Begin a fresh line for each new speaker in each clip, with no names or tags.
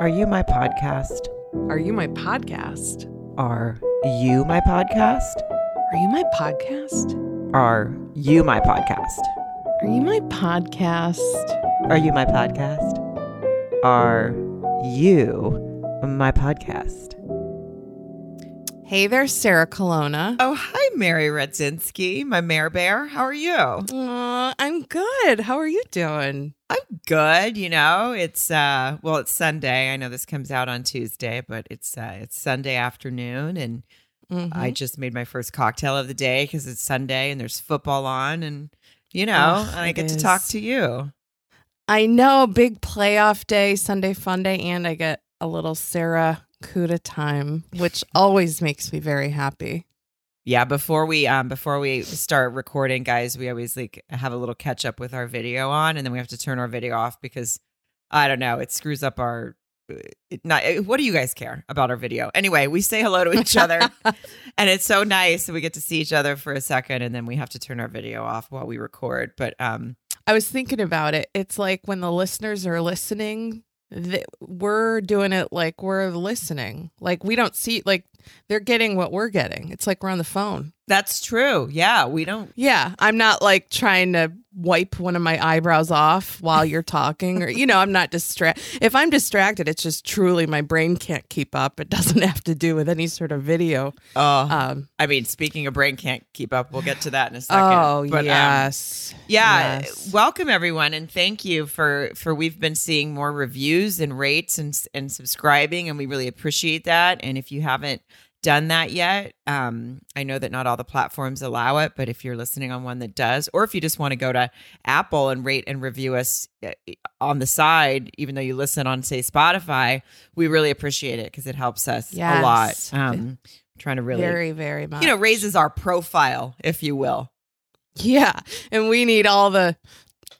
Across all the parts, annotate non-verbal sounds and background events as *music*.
Are you my podcast?
Are you my podcast?
Are you my podcast?
Are you my podcast?
Are you my podcast?
Are you my podcast?
Are you my podcast? Are you my podcast?
Hey there, Sarah Colonna.
Oh, hi, Mary Radzinski, my mare bear. How are you?
Uh, I'm good. How are you doing?
I'm good. You know, it's uh, well, it's Sunday. I know this comes out on Tuesday, but it's uh, it's Sunday afternoon, and
Mhm.
I just made my first cocktail of the day because it's Sunday and there's football on, and you know,
Ugh,
and I get to talk to you.
I know, big playoff day, Sunday fun day, and I get a little Sarah Cuda time, which always makes me very happy.
Yeah, before we um before we start recording, guys, we always like have a little catch up with our video on, and then we have to turn our video off because I don't know, it screws up our. It not eh, what do you guys care about our video? Anyway, we say hello to each other, *laughs* and it's so nice that we get to see each other for a second, and then we have to turn our video off while we record. But um,
I was thinking about it. It's like when the listeners are listening, th- we're doing it like we're listening. Like we don't see, like they're getting what we're getting. It's like we're on the phone.
That's true. Yeah, we don't.
Yeah, I'm not like trying to wipe one of my eyebrows off while you're talking, or you know, I'm not distracted. If I'm distracted, it's just truly my brain can't keep up. It doesn't have to do with any sort of video.
Oh,
Um,
I mean, speaking of brain can't keep up, we'll get to that in a second.
oh
But, um,
yes,
yeah
Yes.
welcome everyone and thank you for for we've been seeing more reviews and rates and and subscribing and we really appreciate that and if you haven't done that yet um i know that not all the platforms allow it but if you're listening on one that does or if you just want to go to apple and rate and review us uh, on the side even though you listen on say spotify we really appreciate it because it helps us a lot um trying to really
very very much.
you know raises our profile if you will
Yeah, and we need all the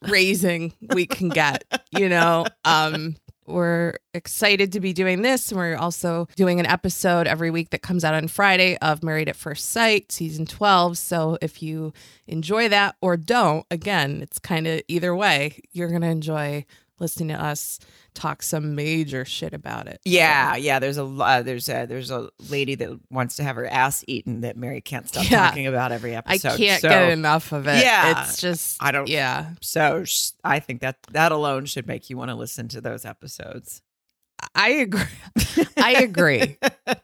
raising we can get, you know. *laughs* Um we're excited to be doing this and we're also doing an episode every week that comes out on Friday of Married at First Sight season 12. So if you enjoy that or don't, again, it's kind of either way, you're going to enjoy listening to us talk some major shit about it.
Yeah, yeah. There's a uh, there's a there's a lady that wants to have her ass eaten that Mary can't stop
Yeah.
talking about every episode.
I can't
so,
get enough of it.
Yeah.
It's just
I don't-
Yeah.
So sh- I think that that alone should make you want to listen to those episodes.
I agree. *laughs* I agree. I,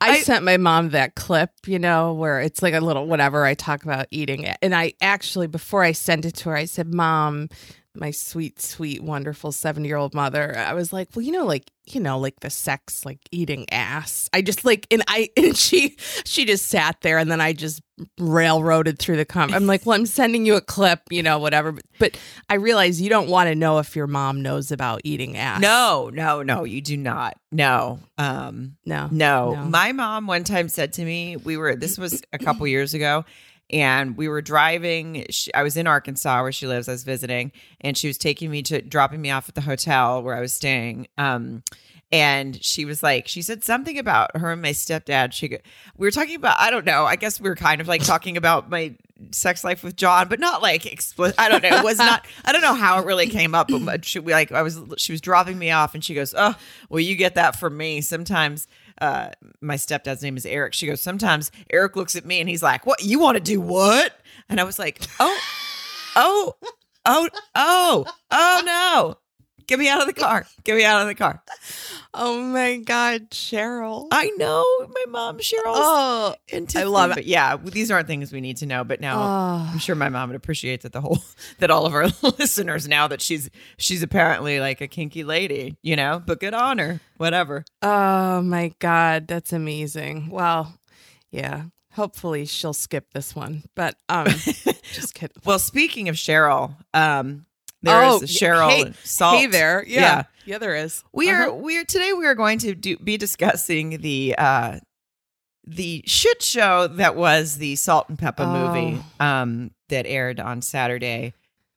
I-
sent my mom that clip, you know, where it's like a little whatever I talk about eating it. And I actually, before I sent it to her, I said, Mom, my sweet, sweet, wonderful seven year old mother, I was like, Well, you know, like, you know, like the sex, like eating ass. I just like, and I, *laughs* and she, she just sat there and then I just railroaded through the comment. I'm like, Well, I'm sending you a clip, you know, whatever. But, but I realize you don't want to know if your mom knows about eating ass.
No, no, no. You do not. No. Um.
no,
No.
No.
My mom one time said to me, we were, this was a couple years ago, and we were driving. She, I was in Arkansas where she lives. I was visiting, and she was taking me to dropping me off at the hotel where I was staying. Um, and she was like, she said something about her and my stepdad. She, go, we were talking about, I don't know. I guess we were kind of like talking about my sex life with John, but not like explicit. I don't know. It was not. I don't know how it really came up. But she, like, I was. She was dropping me off, and she goes, "Oh, well, you get that from me sometimes." Uh, my stepdad's name is Eric. She goes, "Sometimes Eric looks at me and he's like, "What? You want to do what?" And I was like, "Oh, oh, oh, oh, oh no." Get me out of the car. Get me out of the car.
Oh my God, Cheryl.
I know my mom, Cheryl's
oh,
into
I love
it. Yeah, these aren't things we need to know. But now
oh.
I'm sure my mom would appreciate that the whole *laughs* that all of our *laughs* listeners now that she's she's apparently like a kinky lady, you know. But good on her, whatever.
Oh my God, that's amazing. Well, yeah. Hopefully she'll skip this one. But um *laughs* just kidding.
Well, speaking of Cheryl, um, there is
Oh, y-
Cheryl
hey-
Salt.
Hey there. Yeah.
Yeah.
Yeah, there is.
We are
Uh-huh.
we are today. We are going to do, be discussing the uh, the shit show that was the Salt and Pepa movie
Oh.
um, that aired on Saturday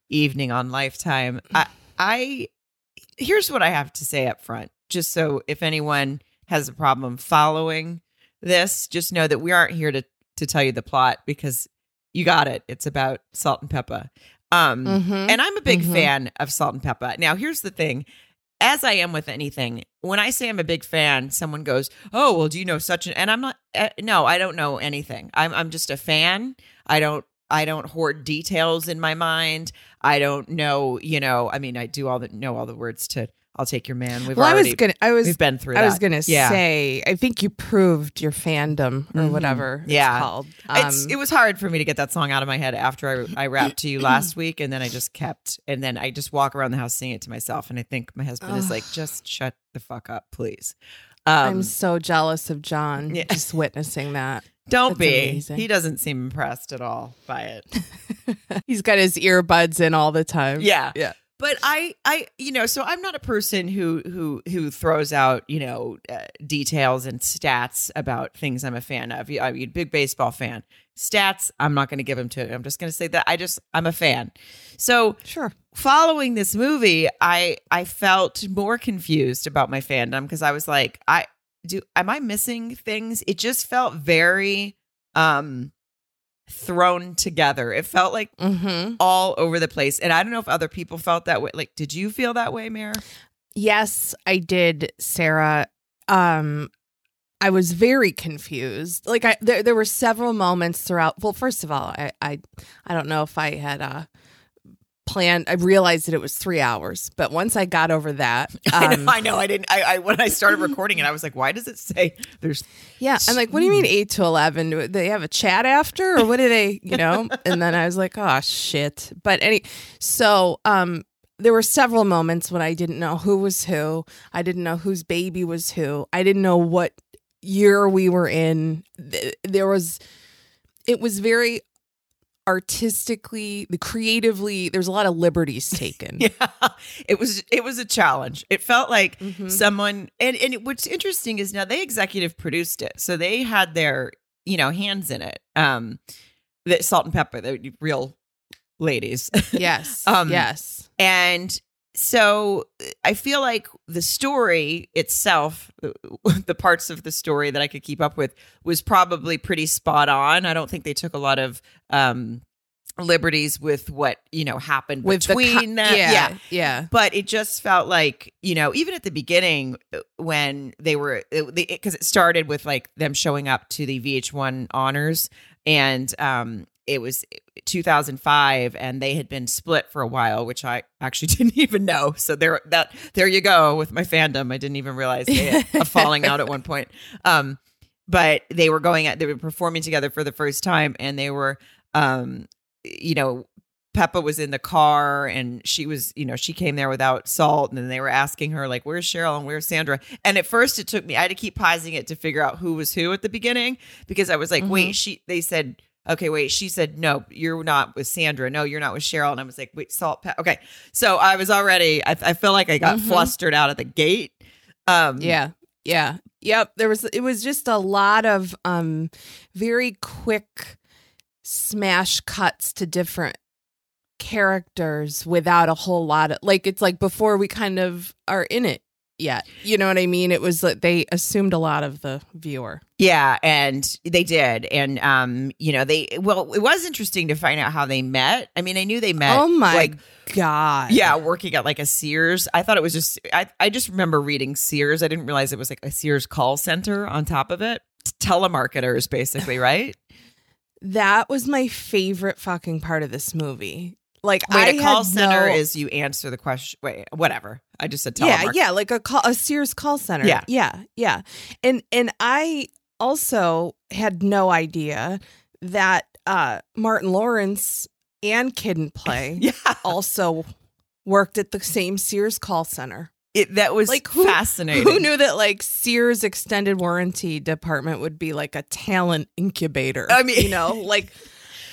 evening on Lifetime. I, I here's what I have to say up front, just so if anyone has a problem following this, just know that we aren't here to to tell you the plot because you got it. It's about Salt and Pepa. Um,
Mhm.
and I'm a big
Mhm.
fan of Salt and Pepa. Now, here's the thing. as I am with anything, when I say I'm a big fan, someone goes, "Oh, well, do you know such an?" And I'm not. Uh, no, I don't know anything. I'm I'm just a fan. I don't I don't hoard details in my mind. I don't know. You know. I mean, I do all the know all the words to "I'll take your man." We've
well, I
already
was gonna. I was.
we've been through.
I was gonna
Yeah.
say. I think you proved your fandom or
Mhm.
whatever. it's
Yeah.
called.
It's,
Um,
it was hard for me to get that song out of my head after I, I rapped to you *clears throat* last week, and then I just kept, and then I just walk around the house singing it to myself, and I think my husband is like, "Just shut the fuck up, please." Um,
I'm so jealous of John
Yeah.
just witnessing that. *laughs*
don't
that's
be.
amazing.
He doesn't seem impressed at all by it. *laughs*
He's got his earbuds in all the time.
Yeah,
Yeah.
But I, I, you know, so I'm not a person who who who throws out, you know, uh, details and stats about things I'm a fan of. I'm a big baseball fan. Stats, I'm not going to give them to. I'm just going to say that I just I'm a fan. So
Sure.
following this movie, I I felt more confused about my fandom because I was like, I do am I missing things? It just felt very um thrown together. It felt like
Mm-hmm.
all over the place. And I don't know if other people felt that way. Like, did you feel that way, Mayor?
Yes, I did, Sarah. Um, I was very confused. Like I there there were several moments throughout. Well, first of all, I I, I don't know if I had uh planned I realized that it was three hours, but once I got over that,
I
um,
know. I know. I didn't. I, I when I started recording it, I was like, why does it say there's?
Yeah, I'm like, what do you mean eight to eleven? Do they have a chat after, or what do they, you know? *laughs* and then I was like, oh shit. But any, so um, there were several moments when I didn't know who was who. I didn't know whose baby was who. I didn't know what year we were in. There was, it was very artistically, the creatively. There's a lot of liberties *laughs* taken.
Yeah, it was. It was a challenge. It felt like
Mhm.
someone. And and what's interesting is now they executive produced it, so they had their you know hands in it. Um, the Salt and Pepa, the real ladies. *laughs*
Yes.
Um,
yes.
And so I feel like the story itself, *laughs* the parts of the story that I could keep up with, was probably pretty spot on. I don't think they took a lot of um, liberties with what you know happened
With the co-
between them.
yeah,
yeah.
yeah.
But it just felt like, you know, even at the beginning uh, when they were, because it started with like them showing up to the VH1 honors and um, it was 2005 and they had been split for a while, which I actually *laughs* didn't even know. So there, that, there you go with my fandom. I didn't even realize they had a falling out at one point. *laughs* Um, but they were going at, they were performing together for the first time and they were, um, you know, Pepa was in the car and she was, you know, she came there without salt. And then they were asking her, like, where's Cheryl and where's Sandra? And at first it took me, I had to keep pausing it to figure out who was who at the beginning because I was like,
Mhm.
wait, she, they said, okay, wait, she said, no, you're not with Sandra. No, you're not with Cheryl. And I was like, wait, salt, Pe- okay. So I was already, I, I feel like I got
Mhm.
flustered out of the gate. Um,
Yeah. Yeah. Yep. There was it was just a lot of um very quick smash cuts to different characters without a whole lot of like it's like before we kind of are in it yet. You know what I mean? It was like they assumed a lot of the viewer.
Yeah, and they did. And um, you know, they well, it was interesting to find out how they met. I mean, I knew they met
oh my
like
god.
yeah, working at like a Sears. I thought it was just I I just remember reading Sears. I didn't realize it was like a Sears call center on top of it. Telemarketers basically, right? *laughs*
That was my favorite fucking part of this movie. Like
Wait,
I
a call center
no-
is you answer the question. Wait, whatever. I just said
yeah yeah like a call a sears call center
Yeah.
yeah yeah and and i also had no idea that uh martin lawrence and kid and play *laughs*
Yeah.
also worked at the same sears call center
It, that was
Like, who-
fascinating.
who knew that like sears extended warranty department would be like a talent incubator
I mean-
you know like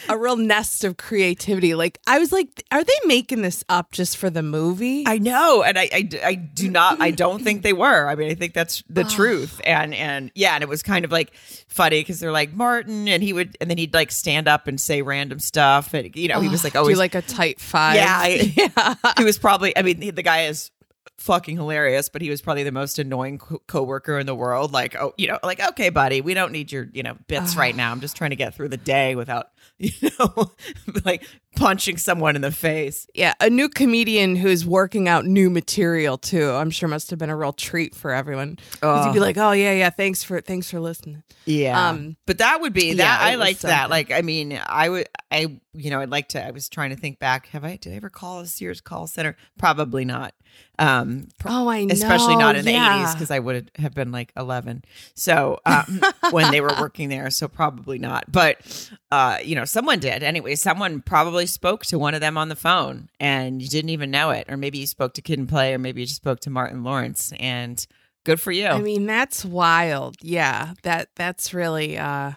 a real nest of creativity like i was like are they making this up just for the movie
I know, and I, I, I do not. I don't think they were. I mean, I think that's the
Oh.
truth. And and yeah, and it was kind of like funny because they're like Martin, and he would, and then he'd like stand up and say random stuff, and you know, he was like always
like a tight five
Yeah, I- *laughs*
yeah.
he was probably. I mean, he- the guy is fucking hilarious, but he was probably the most annoying co- coworker in the world. Like, oh, you know, like okay, buddy, we don't need your you know bits right now. I'm just trying to get through the day without *laughs* you know *laughs* like punching someone in the face.
Yeah, a new comedian who's working out new material too. I'm sure must have been a real treat for everyone. 'Cause You'd be like, "Oh yeah, yeah, thanks for thanks for listening."
Yeah.
Um,
but that would be that
yeah,
I liked that. Like I mean, I would I you know, I'd like to I was trying to think back. Have I did I ever call a Sears call center? Probably not. Um pr-
Oh, I know.
especially not in the 80s because I would have been like 11. So um *laughs* when they were working there, so probably not. But uh you know, someone did. Anyway, someone probably spoke to one of them on the phone and you didn't even know it or maybe you spoke to Kid and Play or maybe you just spoke to Martin Lawrence and good for you.
I mean, that's wild. Yeah, that that's really uh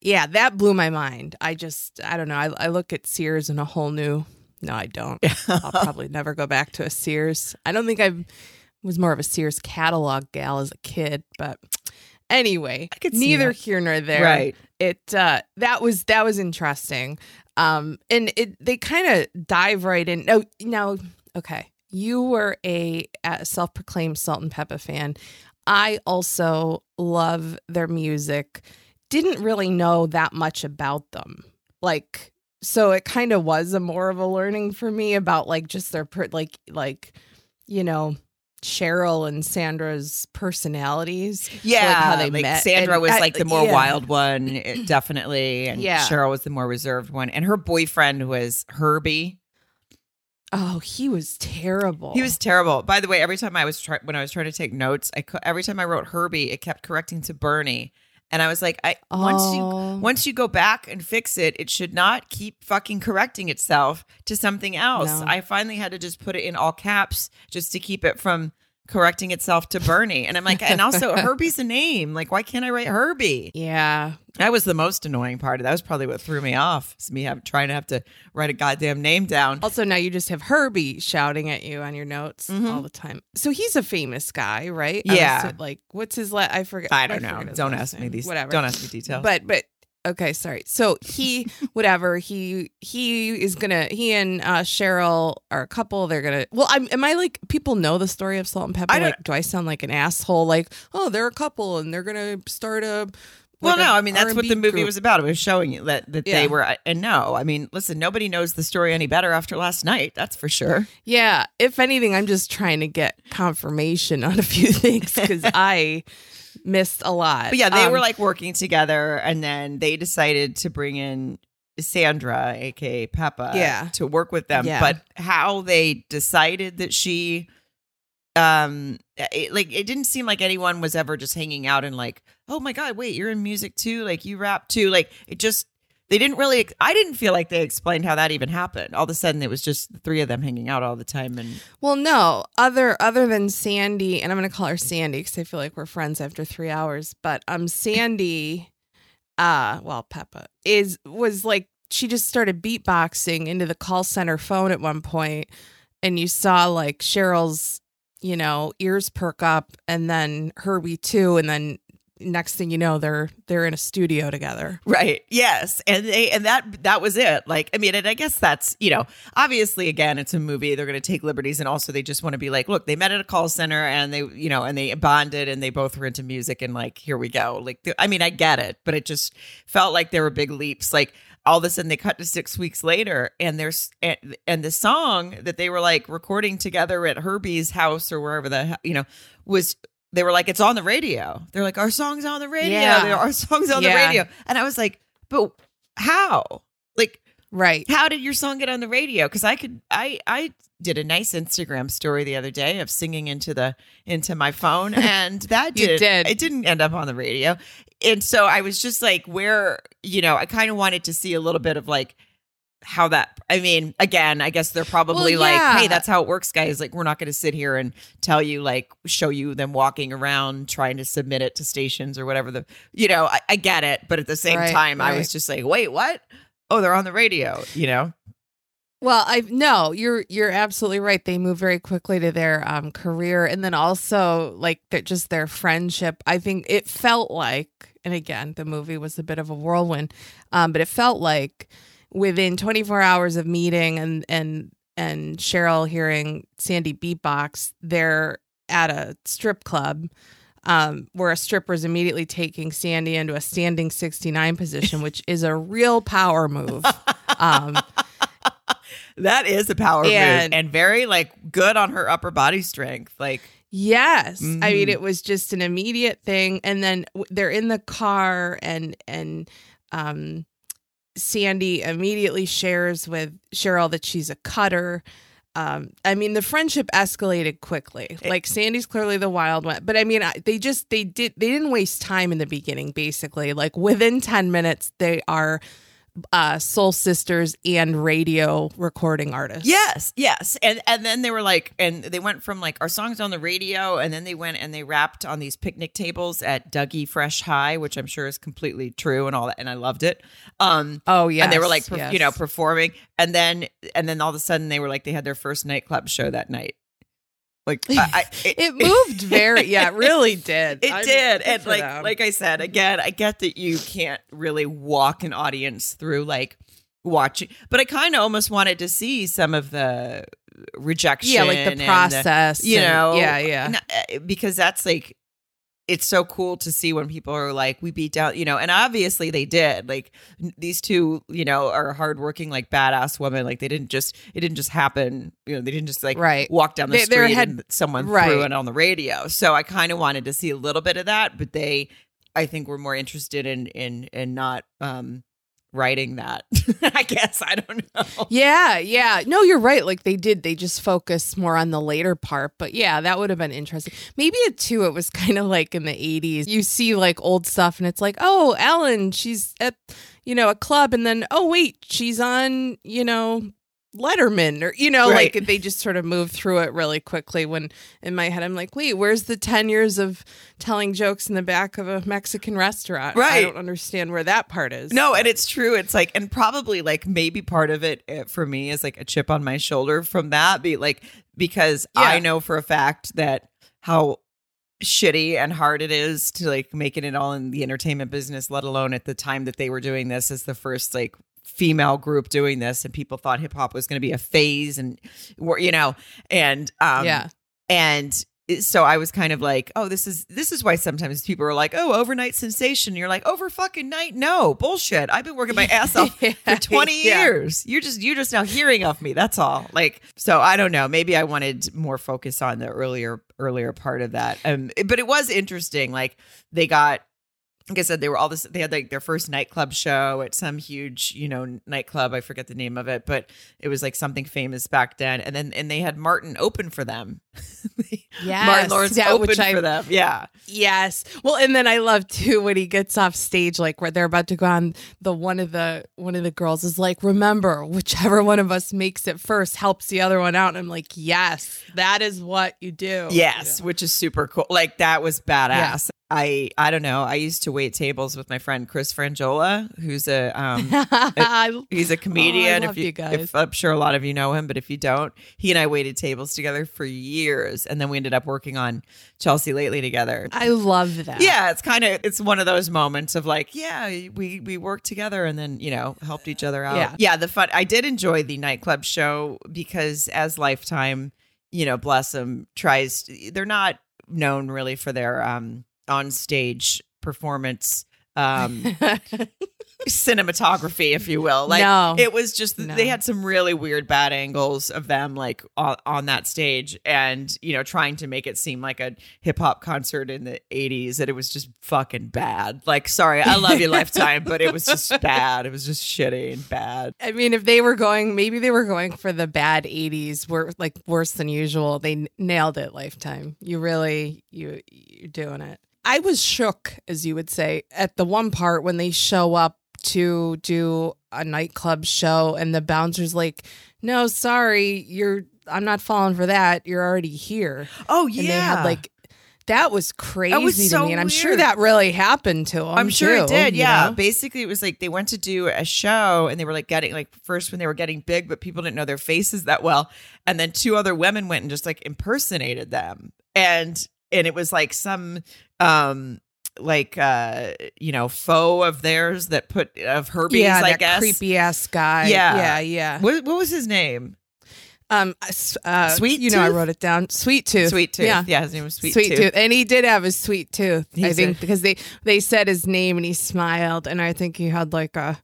yeah, that blew my mind. I just I don't know. I I look at Sears in a whole new No, I don't. *laughs* I'll probably never go back to a Sears. I don't think I was more of a Sears catalog gal as a kid, but anyway,
I could
neither here nor there.
right.
It uh that was that was interesting. Um and it they kind of dive right in. No, now okay. You were a, a self-proclaimed Salt and Pepa fan. I also love their music. Didn't really know that much about them. Like so it kind of was a more of a learning for me about like just their like like you know Cheryl and Sandra's personalities.
Yeah,
how they
like
met.
Sandra
And
was
I-
like the more
yeah.
wild one, eh, *clears throat* definitely, and
Yeah.
Cheryl was the more reserved one, and her boyfriend was Herbie.
Oh, he was terrible.
He was terrible. By the way, every time I was try- when I was trying to take notes, I co- every time I wrote Herbie, it kept correcting to Bernie, and I was like, I once you
Oh.
once you go back and fix it, it should not keep fucking correcting itself to something else.
No.
I finally had to just put it in all caps just to keep it from correcting itself to Bernie. And I'm like, and also *laughs* Herbie's a name. Like, why can't I write Herbie?
Yeah.
That was the most annoying part. That was probably what threw me off. Is me have, trying to have to write a goddamn name down.
Also, now you just have Herbie shouting at you on your notes
Mhm.
all the time. So he's a famous guy, right?
Yeah.
was- like, what's his la I forget.
I don't
forget
know. Don't
last
ask me these.
Whatever.
Don't ask me details.
But but okay, sorry. So he *laughs* whatever he he is gonna he and uh, Cheryl are a couple. They're gonna. Well, I'm. Am I like people know the story of Salt and Pepa?
I
like, do I sound like an asshole? Like, oh, they're a couple and they're gonna start a.
well,
like
no, I mean that's what
R&B
the movie
group.
was about. It was showing you that that
Yeah.
they were. And no, I mean, listen, nobody knows the story any better after last night. That's for sure.
Yeah, if anything, I'm just trying to get confirmation on a few things because *laughs* I missed a lot.
But yeah, they
Um,
were like working together, and then they decided to bring in Sandra, aka Pepa,
Yeah.
to work with them.
Yeah.
But how they decided that she, um, it, like it didn't seem like anyone was ever just hanging out and like, oh my god, wait, you're in music too, like you rap too, like it just. They didn't really. I didn't feel like they explained how that even happened. All of a sudden, it was just the three of them hanging out all the time, and
well, no, other other than Sandy, and I'm going to call her Sandy because I feel like we're friends after three hours. But um, Sandy, uh, well, Pepa is was like she just started beatboxing into the call center phone at one point, and you saw like Cheryl's, you know, ears perk up, and then Herbie too, and then next thing you know, they're they're in a studio together.
Right. Yes. And they and that that was it. Like I mean, and I guess that's, you know, obviously again, it's a movie. They're going to take liberties and also they just want to be like, look, they met at a call center and they, you know, and they bonded and they both were into music and like, here we go. Like I mean, I get it, but it just felt like there were big leaps. Like all of a sudden they cut to 6 weeks later and there's and, and the song that they were like recording together at Herbie's house or wherever the you know was they were like, it's on the radio. They're like, our song's on the radio.
Yeah.
Our song's on the radio. And I was like, but how? Like,
Right.
how did your song get on the radio? Because I could, I, I did a nice Instagram story the other day of singing into the into my phone, *laughs* and that
You
did,
did.
it didn't end up on the radio. And so I was just like, where, you know, I kind of wanted to see a little bit of like how that i mean again i guess they're probably
Well, yeah.
like hey that's how it works guys like we're not going to sit here and tell you like show you them walking around trying to submit it to stations or whatever the you know i, I get it but at the same
Right,
time i was just like wait what oh they're on the radio you know
Well, I no, you're you're absolutely right. They move very quickly to their um career and then also like that just their friendship. I think it felt like and again, the movie was a bit of a whirlwind. Um but it felt like within 24 hours of meeting and and and Cheryl hearing Sandy beatbox, they're at a strip club um, where a stripper is immediately taking Sandy into a standing 69 position, which is a real power move. Um, *laughs*
that is a power
And-
move and very like good on her upper body strength. Like
Yes, I mean
Mhm.
it was just an immediate thing, and then they're in the car, and and um, Sandy immediately shares with Cheryl that she's a cutter. Um, I mean, the friendship escalated quickly. Like Sandy's clearly the wild one, but I mean, I, they just they did they didn't waste time in the beginning. Basically, like within ten minutes, they are uh, soul sisters and radio recording artists.
Yes, yes. And and then they were like and they went from like our songs on the radio and then they went and they rapped on these picnic tables at Dougie Fresh High, which I'm sure is completely true and all that and I loved it. Um
Oh yeah,
and they were like per- you know performing and then and then all of a sudden they were like they had their first nightclub show that night. Like *laughs* I, I it,
it moved very *laughs* yeah it really did
It
I'm-
did, and like
them.
like I said again, I get that you can't really walk an audience through like watching, but I kind of almost wanted to see some of the rejection,
yeah like
and
the process
you
and-
know,
yeah yeah
uh, because that's like it's so cool to see when people are like we beat down you know and obviously they did like these two you know are hardworking like badass women like they didn't just it didn't just happen you know they didn't just like
Right.
walk down the
They-
street
head-
and someone
right.
threw it on the radio so i kind of wanted to see a little bit of that but they i think were more interested in in in not um writing that. *laughs* I guess i don't know.
Yeah yeah. No you're right. Like they did they just focused more on the later part but yeah that would have been interesting. Maybe it too it was *laughs* kind of like in the 80s you see like old stuff and it's like oh ellen she's at you know a club and then oh wait she's on you know letterman or you know
Right.
like they just sort of move through it really quickly when in my head i'm like wait where's the 10 years of telling jokes in the back of a mexican restaurant
right i
don't understand where that part is
No, and it's true. It's like, and probably like maybe part of it uh, for me is like a chip on my shoulder from that. Be like because
Yeah.
I know for a fact that how shitty and hard it is to like making it all in the entertainment business, let alone at the time that they were doing this as the first like female group doing this, and people thought hip hop was going to be a phase, and were- you know, and um,
yeah
and so I was kind of like, oh, this is this is why sometimes people are like, oh, overnight sensation. You're like, over fucking night? No, bullshit. I've been working my *laughs* ass off for 20
Yeah.
years. You're just you're just now hearing of me. That's all. Like, so I don't know. Maybe I wanted more focus on the earlier earlier part of that. Um, but it was interesting. Like they got like I said, they were all this. They had like their first nightclub show at some huge, you know, nightclub. I forget the name of it, but it was like something famous back then. And then and they had Martin open for them. *laughs*
yeah,
Martin Lawrence
that
opened
which I-
for them. Yeah,
Yes. Well, and then I love too when he gets off stage, like where they're about to go on. The one of the one of the girls is like, "Remember, whichever one of us makes it first helps the other one out." And I'm like, "Yes, that is what you do."
yes, which is super cool. Like that was badass. I I don't know. I used to wait tables with my friend Chris Franjola, who's a um *laughs*
I-
He's a comedian.
Oh,
if you,
you guys.
if I'm sure a lot of you know him, but if you don't, he and I waited tables together for years, and then we ended up working on Chelsea lately together.
I love that.
yeah, it's kind of it's one of those moments of like, yeah, we we worked together and then you know helped each other out.
Yeah.
yeah. The fun. I did enjoy the nightclub show because as Lifetime, you know, bless them, tries. They're not known really for their um on stage performance. Um, *laughs* cinematography, if you will. Like
No.
it was just
No.
they had some really weird bad angles of them like on, on that stage, and you know trying to make it seem like a hip hop concert in the '80s. That it was just fucking bad. Like, sorry, I love you, Lifetime, but it was just *laughs* bad. It was just shitty and bad.
I mean, if they were going, maybe they were going for the bad '80s, were like worse than usual. They n- nailed it. Lifetime, you really, you, you're doing it. I was shook, as you would say, at the one part when they show up to do a nightclub show, and the bouncer's like, "No, sorry, you're. I'm not falling for that. You're already here."
Oh yeah.
And they had like. That was crazy
was
to me, and I'm sure that really happened to them.
I'm sure
too,
it did.
you
Yeah.
know?
Basically, it was like they went to do a show and they were like getting like first when they were getting big, but people didn't know their faces that well. And then two other women went and just like impersonated them. And and it was like some um like uh you know foe of theirs that put of Herbie's
yeah,
I guess.
creepy ass guy.
Yeah.
yeah, yeah.
What, what was his name?
Um, uh,
Sweet
You know, I wrote it down. Sweet tooth.
Sweet Tooth.
Yeah.
Yeah, his name was Sweet,
Sweet,
Tooth.
tooth. and he did have a sweet tooth. I think
a-
because they they said his name and he smiled, and I think he had like a,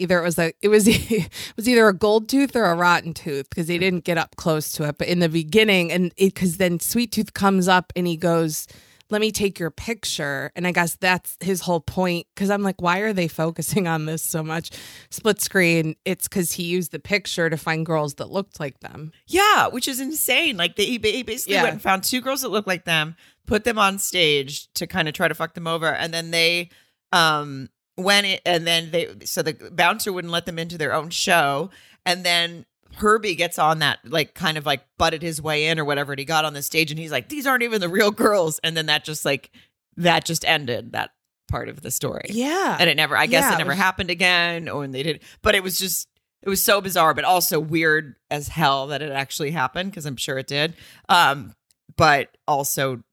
either it was a it was *laughs* it was either a gold tooth or a rotten tooth because they didn't get up close to it. But in the beginning, and because then Sweet Tooth comes up and he goes, "Let me take your picture," and I guess that's his whole point. Because I'm like, why are they focusing on this so much? Split screen. It's because he used the picture to find girls that looked like them.
Yeah, which is insane. Like they he he basically
Yeah.
went and found two girls that looked like them, put them on stage to kind of try to fuck them over, and then they um went it, and then they so the bouncer wouldn't let them into their own show, and then Herbie gets on that like kind of like butted his way in or whatever, and he got on the stage and he's like, "These aren't even the real girls," and then that just like that just ended that part of the story.
Yeah.
and it never i guess
Yeah,
it
it
never
was-
happened again or when they did but it was just it was so bizarre but also weird as hell that it actually happened because i'm sure it did. Um but also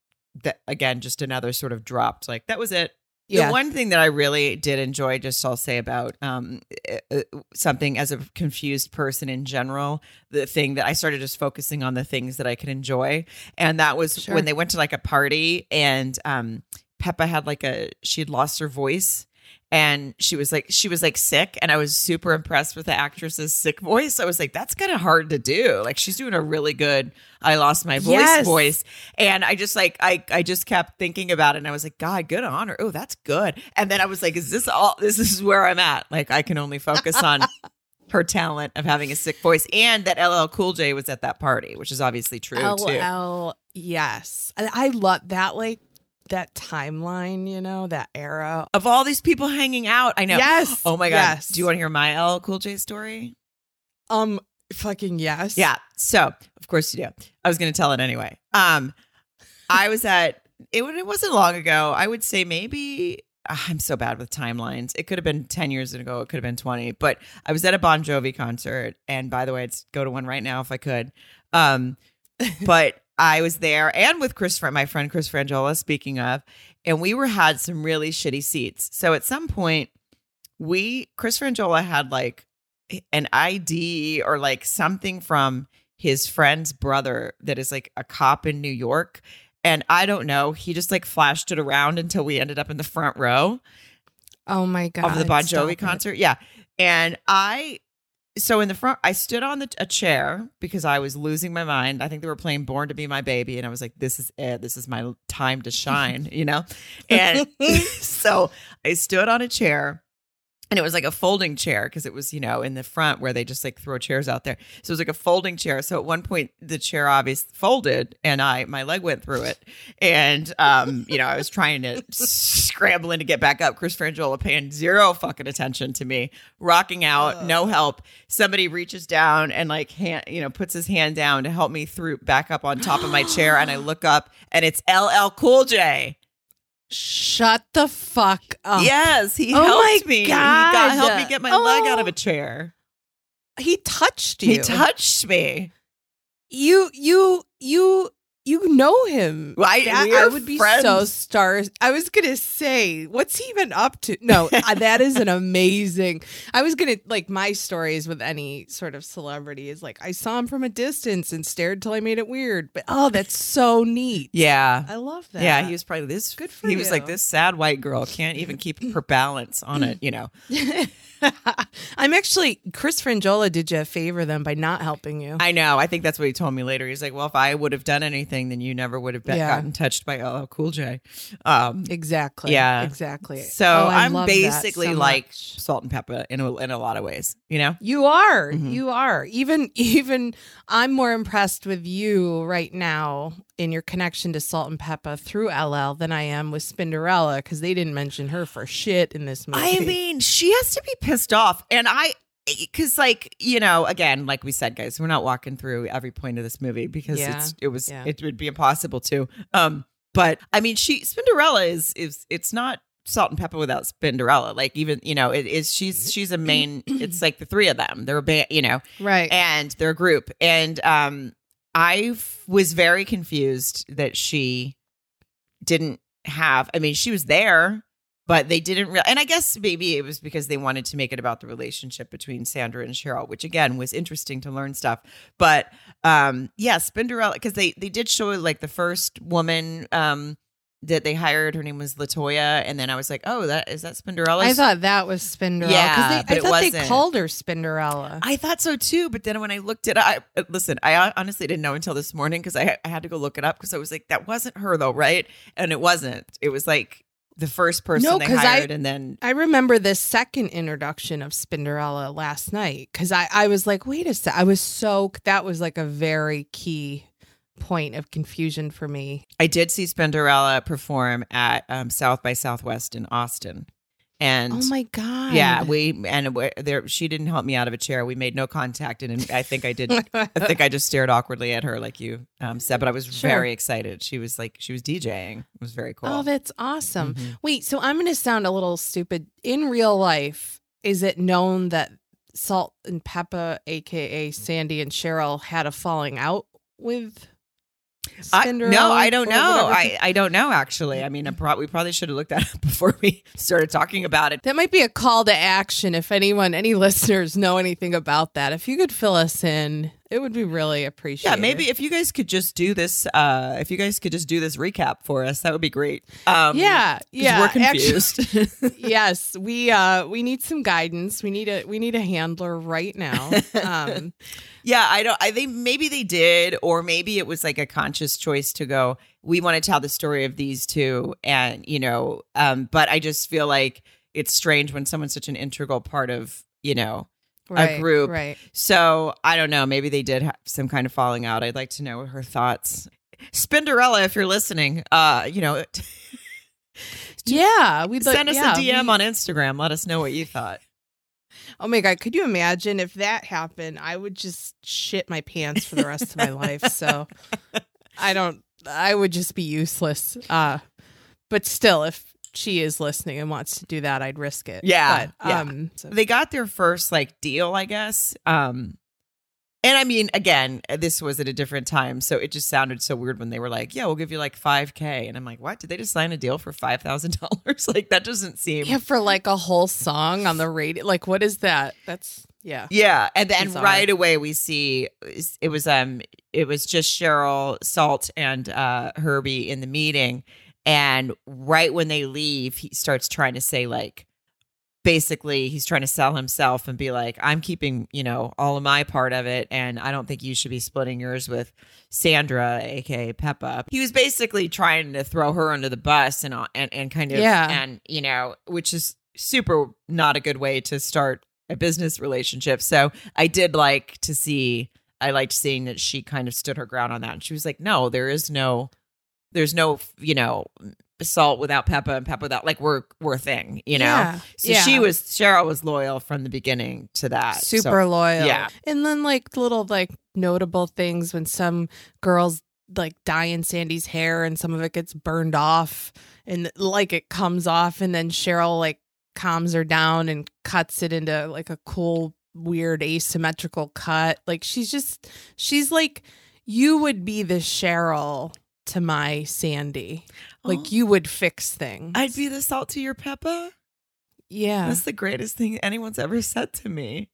that again just another sort of dropped like that was it
yeah.
the one thing that I really did enjoy, just I'll say about um, uh, uh, something as a confused person in general, the thing that I started just focusing on the things that I could enjoy. And that was
Sure.
when they went to like a party and um, Pepa had like a, she had lost her voice and she was like, she was like sick. And I was super impressed with the actress's sick voice. I was like, that's kind of hard to do. Like she's doing a really good, I lost my voice
Yes.
voice. And I just like I I just kept thinking about it and I was like, God, good on her. Oh, that's good. And then I was like, is this all this is where I'm at? Like I can only focus on *laughs* her talent of having a sick voice and that LL Cool J was at that party, which is obviously true too.
LL, yes. I, I love that, like that timeline, you know, that era.
Of all these people hanging out, I know.
Yes.
Oh my god.
Yes.
Do you want to hear my L Cool J story?
Um, fucking yes.
Yeah. So, of course you do. I was going to tell it anyway. Um, *laughs* I was at it. It wasn't long ago. I would say maybe ah, I'm so bad with timelines. It could have been ten years ago. It could have been twenty. But I was at a Bon Jovi concert, and by the way, I'd go to one right now if I could. Um, *laughs* but I was there and with Chris, my friend Chris Franjola. Speaking of, and we were had some really shitty seats. So at some point, we Chris Franjola had like an ID or like something from his friend's brother that is like a cop in New York. And I don't know. He just like flashed it around until we ended up in the front row
Oh my god.
of the Bon Jovi
it.
concert. Yeah. And I, so in the front, I stood on the, a chair because I was losing my mind. I think they were playing Born to Be My Baby. And I was like, this is it. This is my time to shine, you know? *laughs* And *laughs* so I stood on a chair and it was like a folding chair because it was, you know, in the front where they just like throw chairs out there. So it was like a folding chair. So at one point the chair obviously folded and I my leg went through it. And um, you know, I was trying to scrambling to get back up. Chris Franjola paying zero fucking attention to me, rocking out, no help. Somebody reaches down and like hand, you know, puts his hand down to help me through back up on top of my chair. And I look up and it's LL Cool J.
Shut the fuck up.
Yes, he
Oh my
helped me. He got
God.
helped me get my oh. leg out of
Oh.
a chair.
He touched you.
He touched me.
you you you you know him.
Well, I-
I would be so
friends.
stars. I was gonna say, what's he even up to? No, *laughs* uh, that is an amazing. I was gonna like my stories with any sort of celebrity is like I saw him from a distance and stared till I made it weird. But oh, that's so neat.
Yeah.
I love that.
Yeah, he was probably this.
Good for
He was like this sad white girl can't even keep her *laughs* balance on it. You know. *laughs*
I'm actually Chris Franjola did you a favor then by not helping you.
I know. I think that's what he told me later. He's like, "Well, if I would have done anything, then you never would have been,
Yeah.
gotten touched by LL Cool J." Um,
exactly.
Yeah.
Exactly.
so
Oh,
I'm basically
so
like. Salt and Pepa in a, in a lot of ways. You know.
You are.
Mhm.
You are. Even *laughs* even I'm more impressed with you right now in your connection to Salt and Pepa through LL than I am with Spinderella because they didn't mention her for shit in this movie.
I mean, she has to be pissed off. And I, because like, you know, again, like we said, guys, we're not walking through every point of this movie because
Yeah,
it's, it was,
yeah.
it would be impossible to. Um, but I mean, she, Spinderella is, is, it's not salt and Pepa without Spinderella. Like even, you know, it is, she's, she's a main, *clears throat* it's like the three of them. They're a band, you know,
right.
and they're a group. And um, I was very confused that she didn't have. I mean, she was there, but they didn't. really and I guess maybe it was because they wanted to make it about the relationship between Sandra and Cheryl, which again was interesting to learn stuff. But um, yeah, Spinderella because they they did show like the first woman um that they hired. Her name was Latoya, and then I was like, oh, that is that Spinderella.
I thought that was Spinderella.
Yeah,
they, I thought they called her Spinderella.
I thought so too, but then when I looked it up, I, listen, I honestly didn't know until this morning because I, I had to go look it up because I was like, that wasn't her though, right? And it wasn't. It was like the first person
No,
they
'cause I-
and then
I remember the second introduction of Spinderella last night because I, I was like, wait a sec. I was so, that was like a very key point of confusion for me.
I did see Spinderella perform at um, South by Southwest in Austin, and
Oh my God.
yeah, we and there she didn't help me out of a chair. We made no contact, and I think I did. I think I just stared awkwardly at her, like you um, said. But I was
Sure.
very excited. She was like she was DJing. It was very cool.
Oh, that's awesome.
Mhm.
Wait, so I'm going to sound a little stupid. In real life, is it known that Salt and Pepa, aka Sandy and Cheryl, had a falling out with
I, no, I don't know. I, I don't know actually. I mean, I pro- we probably should have looked that up *laughs* before we started talking about it.
that might be a call to action if anyone, any listeners know anything about that. If you could fill us in, it would be really appreciated.
Yeah, maybe if you guys could just do this, uh, if you guys could just do this recap for us, that would be great. Um,
Yeah, yeah.
we're
actually-
confused. *laughs* *laughs*
yes, we uh we need some guidance. We need a we need a handler right now. Um *laughs*
yeah, I don't. I think maybe they did, or maybe it was like a conscious choice to go. We want to tell the story of these two, and you know, um, but I just feel like it's strange when someone's such an integral part of you know
right,
group.
Right.
So I don't know. Maybe they did have some kind of falling out. I'd like to know her thoughts. Spinderella, if you're listening, uh, you know, *laughs*
Yeah, we'd like
send us
yeah,
a DM
we-
on Instagram. Let us know what you thought.
Oh my god, could you imagine if that happened? I would just shit my pants for the rest of my life. So *laughs* I don't I would just be useless. Uh but still if she is listening and wants to do that, I'd risk it.
Yeah,
But,
yeah.
um so-
They got their first like deal, I guess. Um, and I mean, again, this was at a different time, so it just sounded so weird when they were like, "Yeah, we'll give you like five k," and I'm like, "What? Did they just sign a deal for five thousand dollars? *laughs* Like that doesn't seem."
yeah, for like a whole song on the radio. Like what is that? That's yeah.
Yeah, and then
Bizarre.
right away we see it was um it was just Cheryl Salt and uh Herbie in the meeting, and right when they leave, he starts trying to say like basically he's trying to sell himself and be like I'm keeping you know all of my part of it, and I don't think you should be splitting yours with Sandra, aka Pepa. He was basically trying to throw her under the bus and uh, and and kind of
Yeah.
and you know which is super not a good way to start a business relationship. So I did like to see I liked seeing that she kind of stood her ground on that. And she was like, No, there is no there's no, you know, salt without Pepa and Pepa without like we're we're a thing, you know?
Yeah.
So
yeah.
she was Cheryl was loyal from the beginning to that. So-
super loyal.
yeah.
And then like little like notable things when some girls like dye in Sandy's hair and some of it gets burned off and like it comes off and then Cheryl like calms her down and cuts it into like a cool weird asymmetrical cut. Like she's just she's like you would be the Cheryl to my Sandy. Like
Oh,
you would fix things.
I'd be the salt to your Pepa.
yeah.
That's the greatest thing anyone's ever said to me.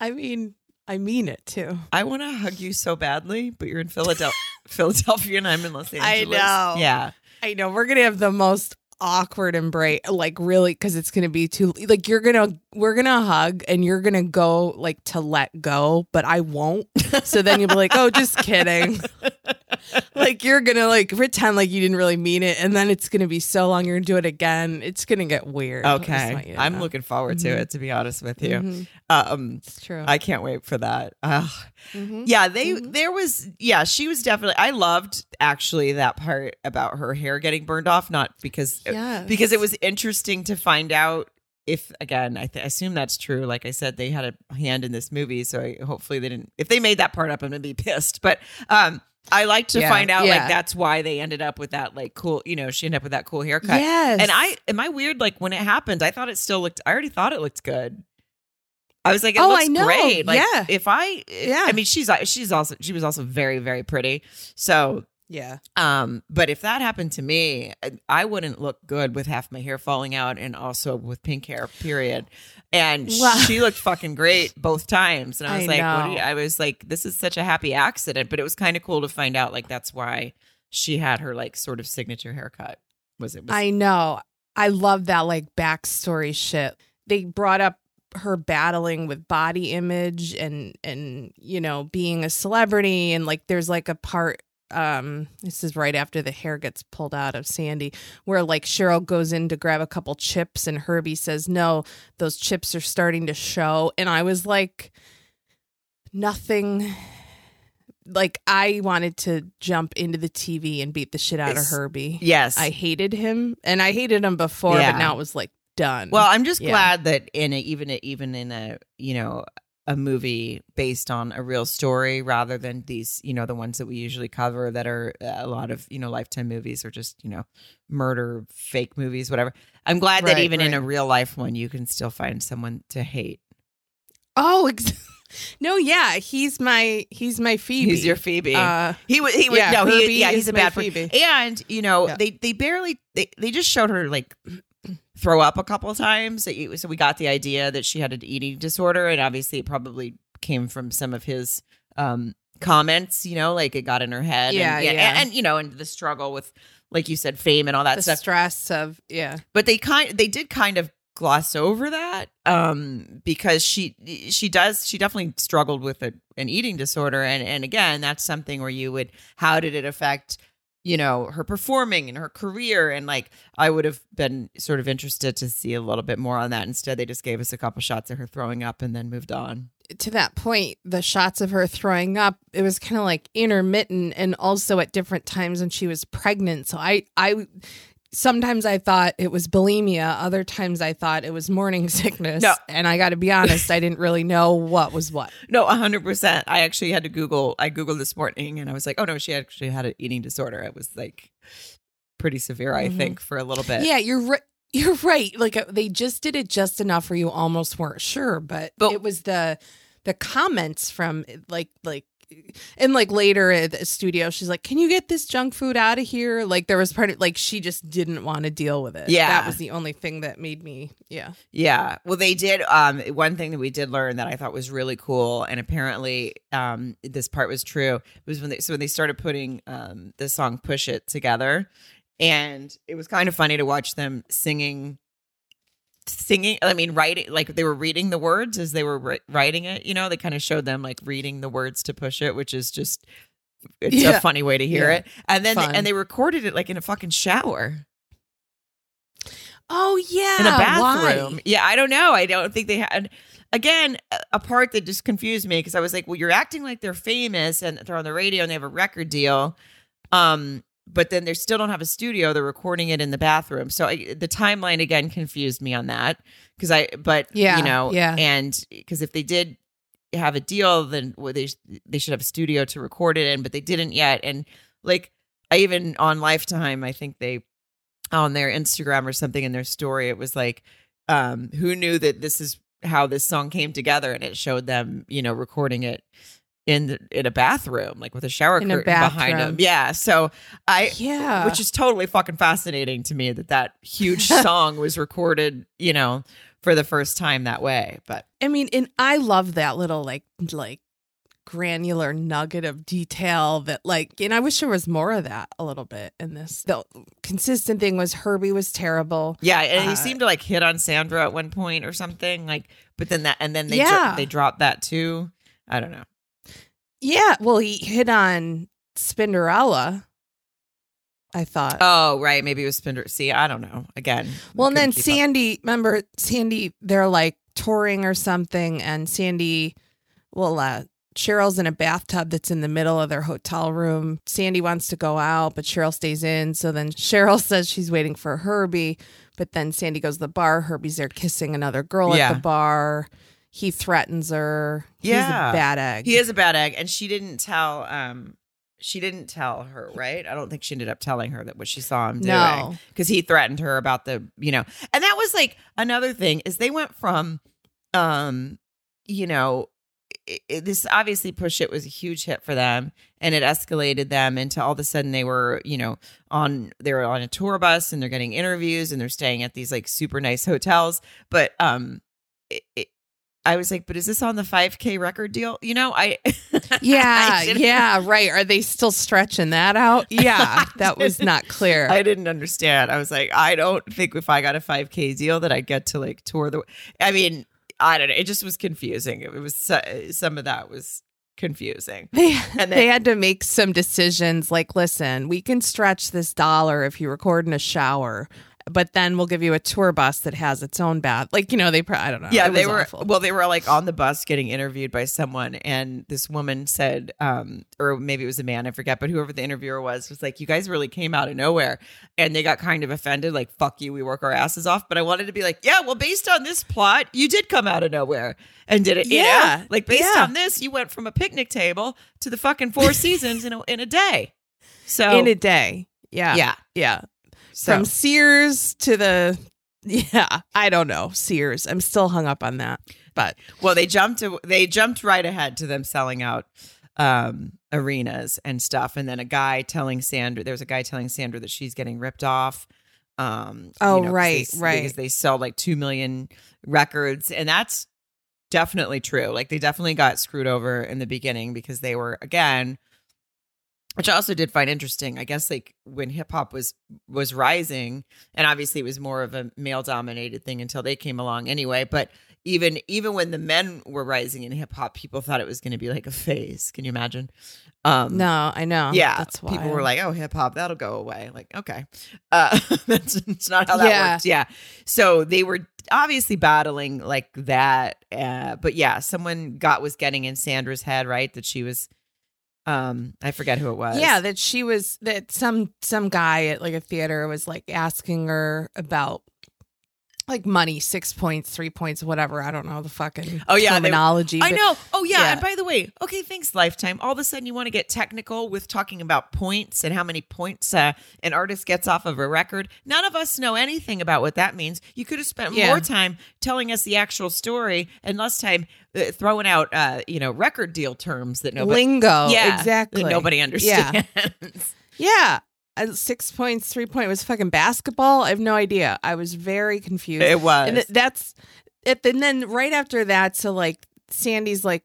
I mean, I mean it too.
I want to hug you so badly, but you're in Philadelphia, *laughs* Philadelphia, and I'm in Los Angeles.
I know.
Yeah,
I know we're gonna have the most awkward embrace, like really, because it's gonna be too like you're gonna we're gonna hug and you're gonna go like to let go, but I won't. So then you'll be like, oh, just kidding. *laughs* like you're gonna like pretend like you didn't really mean it, and then it's gonna be so long. You're gonna do it again. It's gonna get weird. I just want
Okay. I'm
know.
looking forward to
Mhm.
it, to be honest with you.
Mhm.
Um,
It's true.
I can't wait for that. Ugh.
Mhm.
Yeah, they
Mhm.
there was yeah, she was definitely I loved actually that part about her hair getting burned off, not because
Yes.
because it was interesting to find out if again I th- assume that's true. Like I said, they had a hand in this movie, so I, hopefully they didn't. If they made that part up, I'm gonna be pissed. But um, I like to
Yeah,
find out
yeah.
like that's why they ended up with that like cool. You know, she ended up with that cool haircut.
Yes.
And I am I weird? Like when it happened, I thought it still looked. I already thought it looked good. I was like, it
Oh,
looks
I know.
great. Like
Yeah.
if I,
Yeah.
I mean, she's she's also she was also very very pretty. So,
yeah.
um, but if that happened to me, I wouldn't look good with half my hair falling out and also with pink hair. Period. And *laughs*
Wow.
she looked fucking great both times. And I was
I
like, what do you, I was like, this is such a happy accident. But it was kind of cool to find out like that's why she had her like sort of signature haircut. Was it? Was,
I know. I love that like backstory shit. They brought up her battling with body image and and you know being a celebrity and like there's like a part um this is right after the hair gets pulled out of Sandy where like Cheryl goes in to grab a couple chips and Herbie says no those chips are starting to show and I was like nothing like I wanted to jump into the TV and beat the shit out of Herbie.
yes.
I hated him and I hated him before
Yeah.
but now it was like done.
well, I'm just
Yeah.
glad that in a, even a, even in a you know a movie based on a real story rather than these you know the ones that we usually cover that are uh, a lot of you know lifetime movies or just you know murder fake movies whatever. I'm glad that
Right,
even in a real life one you can still find someone to hate.
Oh, ex- *laughs* no, yeah, he's my he's my Phoebe.
He's your Phoebe.
Uh,
He was. He was.
Yeah,
no, he, yeah, he's a bad
Phoebe.
And you know,
Yeah.
they they barely they they just showed her like throw up a couple of times. So so we got the idea that she had an eating disorder, and obviously it probably came from some of his um comments. You know, like it got in her head.
Yeah,
and,
yeah.
and, and, you know, and the struggle with, like you said, fame and all that
the
stuff.
stress of yeah.
But they kind they did kind of gloss over that um because she she does she definitely struggled with a, an eating disorder and and again that's something where you would how did it affect you know her performing and her career and like i would have been sort of interested to see a little bit more on that instead they just gave us a couple shots of her throwing up and then moved on
To that point, the shots of her throwing up, it was kind of like intermittent, and also at different times when she was pregnant. So I I. Sometimes I thought it was bulimia. Other times I thought it was morning *laughs* sickness.
No.
And I got to be honest, I didn't really know what was what. *laughs*
no 100% i actually had to google i googled this morning and i was like oh no she actually had an eating disorder it was like pretty severe i
Mhm.
think for a little bit
Yeah, you're right. *laughs* You're right. Like uh, they just did it just enough where you almost weren't sure, but,
But-
it was the the comments from like like and like later at the studio, she's like, "Can you get this junk food out of here?" Like there was part of like she just didn't want to deal with it.
Yeah.
that was the only thing that made me yeah.
Yeah. Well, they did. Um, one thing that we did learn that I thought was really cool, and apparently, um, this part was true was when they so when they started putting um the song "Push It" together, and it was kind of funny to watch them singing. Singing, I mean, writing like they were reading the words as they were ri- writing it. You know, they kind of showed them like reading the words to push it, which is just it's
Yeah.
a funny way to hear
Yeah.
it. And then
Fun.
and they recorded it like in a fucking shower.
Oh yeah,
in a bathroom.
why?
Yeah, I don't know. I don't think they had. Again, a- a part that just confused me because I was like, "Well, you're acting like they're famous and they're on the radio and they have a record deal, um, but then they still don't have a studio. They're recording it in the bathroom. So I, the timeline again confused me on that because I, but
Yeah,
you know,
yeah.
and because if they did have a deal, then well, they they should have a studio to record it in, but they didn't yet. And like I even on Lifetime, I think they on their Instagram or something in their story, it was like, um, who knew that this is how this song came together, and it showed them, you know, recording it in in a bathroom, like with a shower
In a
curtain behind him. Yeah, so I.
Yeah,
Which is totally fucking fascinating to me that that huge *laughs* song was recorded, you know, for the first time that way. But
I mean, and I love that little like like granular nugget of detail that like and I wish there was more of that a little bit in this. The consistent thing was Herbie was terrible.
yeah, and he
Uh,
seemed to like hit on Sandra at one point or something. Like, but then that, and then they dro- they dropped that too. I don't know.
Yeah, well he hit on Spinderella. I thought.
Oh, right. Maybe it was Spender. See, I don't know. Again.
well, and then
couldn't up.
Sandy, remember Sandy they're like touring or something and Sandy well uh Cheryl's in a bathtub that's in the middle of their hotel room. Sandy wants to go out, but Cheryl stays in. So then *laughs* Cheryl says she's waiting for Herbie, but then Sandy goes to the bar. Herbie's there kissing another girl
Yeah.
at the bar. He threatens her.
Yeah.
He's a bad egg.
He is a bad egg, and she didn't tell. Um, she didn't tell her, right? I don't think she ended up telling her that what she saw him doing.
No.
because he threatened her about the, you know, and that was like another thing is they went from, um, you know, i i- this obviously push it was a huge hit for them, and it escalated them into all of a sudden they were, you know, on they were on a tour bus and they're getting interviews and they're staying at these like super nice hotels, but um, it, it, I was like, but is this on the 5K record deal? You know, I *laughs*
Yeah,
I
yeah, right. Are they still stretching that out? *laughs* Yeah, that was not clear.
I didn't understand. I was like, I don't think if I got a 5K deal that I'd get to like tour the. I mean, I don't know. It just was confusing. It was some of that was confusing.
they,
And
they
they-
had to make some decisions like, listen, we can stretch this dollar if you record in a shower, but then we'll give you a tour bus that has its own bath. Like, you know, they, pro- I don't know.
Yeah, they were
awful.
well. They were like on the bus getting interviewed by someone, and this woman said, um, or maybe it was a man, I forget, but whoever the interviewer was was like, "You guys really came out of nowhere," and they got kind of offended, like "Fuck you, we work our asses off." But I wanted to be like, "Yeah, well, based on this plot, you did come out of nowhere and did it." you know?
Yeah,
like based
yeah.
on this, you went from a picnic table to the fucking Four *laughs* Seasons in a, in a day. So
in a day. Yeah.
yeah,
Yeah.
So
From Sears to the, yeah, I don't know. Sears. I'm still hung up on that. But
Well, they jumped. They jumped right ahead to them selling out um, arenas and stuff, and then a guy telling Sandra. There's a guy telling Sandra that she's getting ripped off. Um,
Oh,
'cause
right,
they,
right.
Because they sell like two million records, and that's definitely true. Like they definitely got screwed over in the beginning because they were again. Which I also did find interesting. I guess like when hip hop was was rising, and obviously it was more of a male dominated thing until they came along anyway. But even even when the men were rising in hip hop, people thought it was going to be like a phase. Can you imagine? Um,
no, I know.
yeah,
That's why.
people were like, "Oh, hip hop, that'll go away." Like, okay, uh, *laughs* that's it's not how that
Yeah.
works. Yeah, so they were obviously battling like that, uh, but yeah, someone got was getting in Sandra's head, right? That she was, um, I forget who it was.
Yeah, that she was that some some guy at like a theater was like asking her about like money, six points, three points, whatever. I don't know the fucking
Oh, yeah, they-
terminology.
I know. Oh yeah.
Yeah.
And by the way, okay, thanks, Lifetime. All of a sudden, you want to get technical with talking about points and how many points uh, an artist gets off of a record. None of us know anything about what that means. You could have spent
Yeah.
more time telling us the actual story and less time uh, throwing out, uh, you know, record deal terms that nobody.
lingo.
yeah,
exactly.
Nobody understands. *laughs*
Yeah. Uh, Six points, three point was fucking basketball. I have no idea. I was very confused.
it was.
and that's it. And then right after that, so like Sandy's like,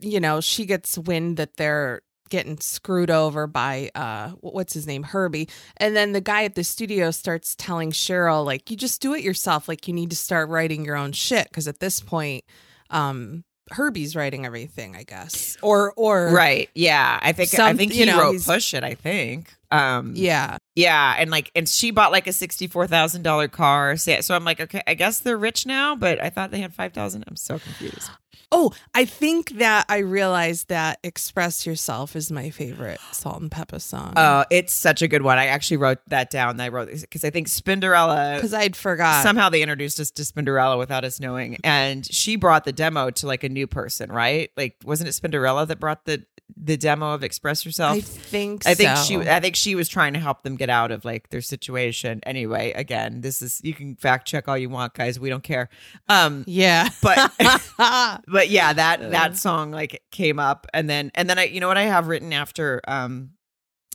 you know, she gets wind that they're getting screwed over by uh what's his name herbie and then the guy at the studio starts telling cheryl like you just do it yourself like you need to start writing your own shit because at this point um herbie's writing everything i guess or or
Right. Yeah. I think I think
you
he
know,
wrote push it, I think. Um
yeah
Yeah, and like, and she bought like a sixty-four thousand dollar car. So, so I'm like, okay, I guess they're rich now, but I thought they had five thousand. I'm so confused.
Oh, I think that I realized that "Express Yourself" is my favorite Salt-N-Pepa song.
Oh, it's such a good one. I actually wrote that down. I wrote because I think Spinderella.
because I'd forgot.
Somehow they introduced us to Spinderella without us knowing, and she brought the demo to like a new person, right? Like, wasn't it Spinderella that brought the the demo of Express Yourself?
I think.
I think
so.
she I think she was trying to help them get out of like their situation. Anyway, again, this is you can fact check all you want, guys. We don't care. Um
Yeah,
but *laughs* *laughs* but yeah, that that song like came up and then and then I you know what I have written after um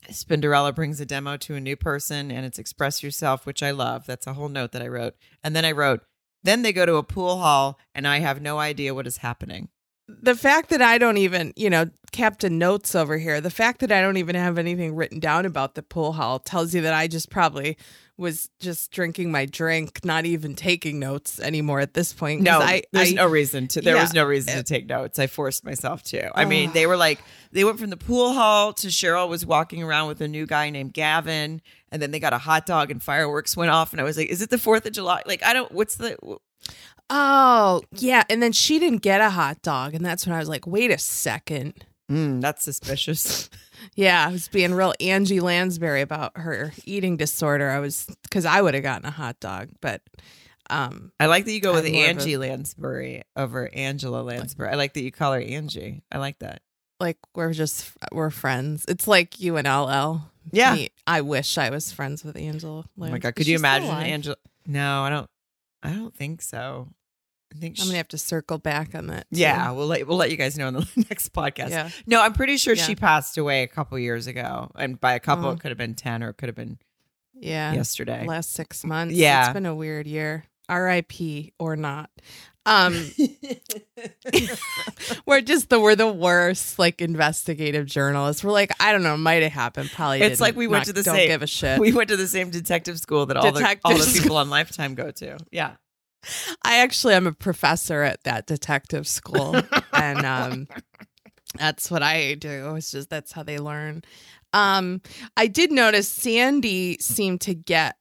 Spinderella brings a demo to a new person and it's express yourself, which I love. That's a whole note that I wrote. And then I wrote, then they go to a pool hall and I have no idea what is happening.
The fact that I don't even, you know, Captain Notes over here. The fact that I don't even have anything written down about the pool hall tells you that I just probably was just drinking my drink, not even taking notes anymore at this point.
No,
I,
there's
I,
no reason to. There
yeah.
was no reason to take notes. I forced myself to. I mean, they were like, they went from the pool hall to Cheryl was walking around with a new guy named Gavin, and then they got a hot dog and fireworks went off, and I was like, is it the Fourth of July? Like, I don't. What's the?
Oh, yeah. And then she didn't get a hot dog. And that's when I was like, wait a second.
Mm, that's suspicious. *laughs*
Yeah, I was being real Angie Lansbury about her eating disorder. I was because I would have gotten a hot dog, but um,
I like that you go with
I'm more of a-
Angie Lansbury over Angela Lansbury. I like that you call her Angie. I like that.
like we're just we're friends. It's like you and LL.
Yeah.
Me- I wish I was friends with Angela.
Oh my god, could you imagine Angela? No, I don't. I don't think so. I think
I'm gonna have to circle back on that. too.
Yeah, we'll let we'll let you guys know in the *laughs* next podcast.
Yeah.
No, I'm pretty sure
Yeah.
she passed away a couple years ago, and by a couple,
Oh.
it could have been ten or it could have been
Yeah.
yesterday.
Last six months.
Yeah.
It's been a weird year. R.I.P. or not. Um, *laughs* *laughs* we're just the we're the worst like investigative journalists. We're like, I don't know, might have happened. Probably.
It's
didn't.
like we went
Not-
to the
don't
same-
give a shit.
we went to the same detective school that all the, all the people on Lifetime go to. Yeah. *laughs*
I actually am a professor at that detective school, *laughs* and um, that's what I do. It's just that's how they learn. Um, I did notice Sandy seemed to get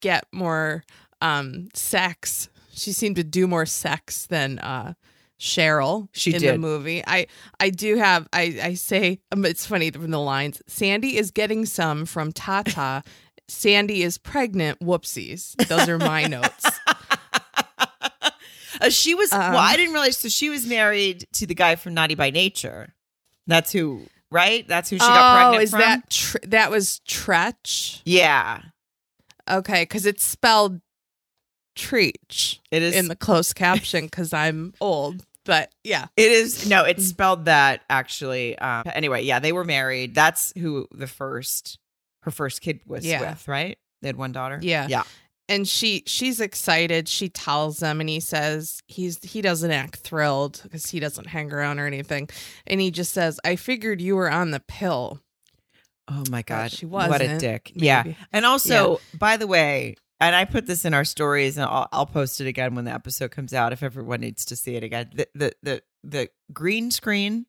get more um sex. She seemed to do more sex than uh Cheryl
She
in the movie. I I do have I I say um, it's funny from the lines. Sandy is getting some from Tata. *laughs* Sandy is pregnant. Whoopsies. Those are my notes.
Uh, she was well.
Um,
I didn't realize. So she was married to the guy from Naughty by Nature. That's who, right? That's who she got
oh,
pregnant
is
from.
that tr- that was Tretch?
yeah,
Okay, because it's spelled Treach
it is.
in the closed caption because I'm old. But yeah,
it is no. It's spelled that actually. Um, anyway, yeah, they were married. That's who the first her first kid was
Yeah.
with, right? They had one daughter.
Yeah.
yeah.
And she she's excited. She tells him, and he says he's he doesn't act thrilled because he doesn't hang around or anything, and he just says, "I figured you were on the pill."
Oh my god,
she was
What a dick. Yeah, and also, by the way, and I put this in our stories, and I'll, I'll post it again when the episode comes out if everyone needs to see it again. The the the, the green screen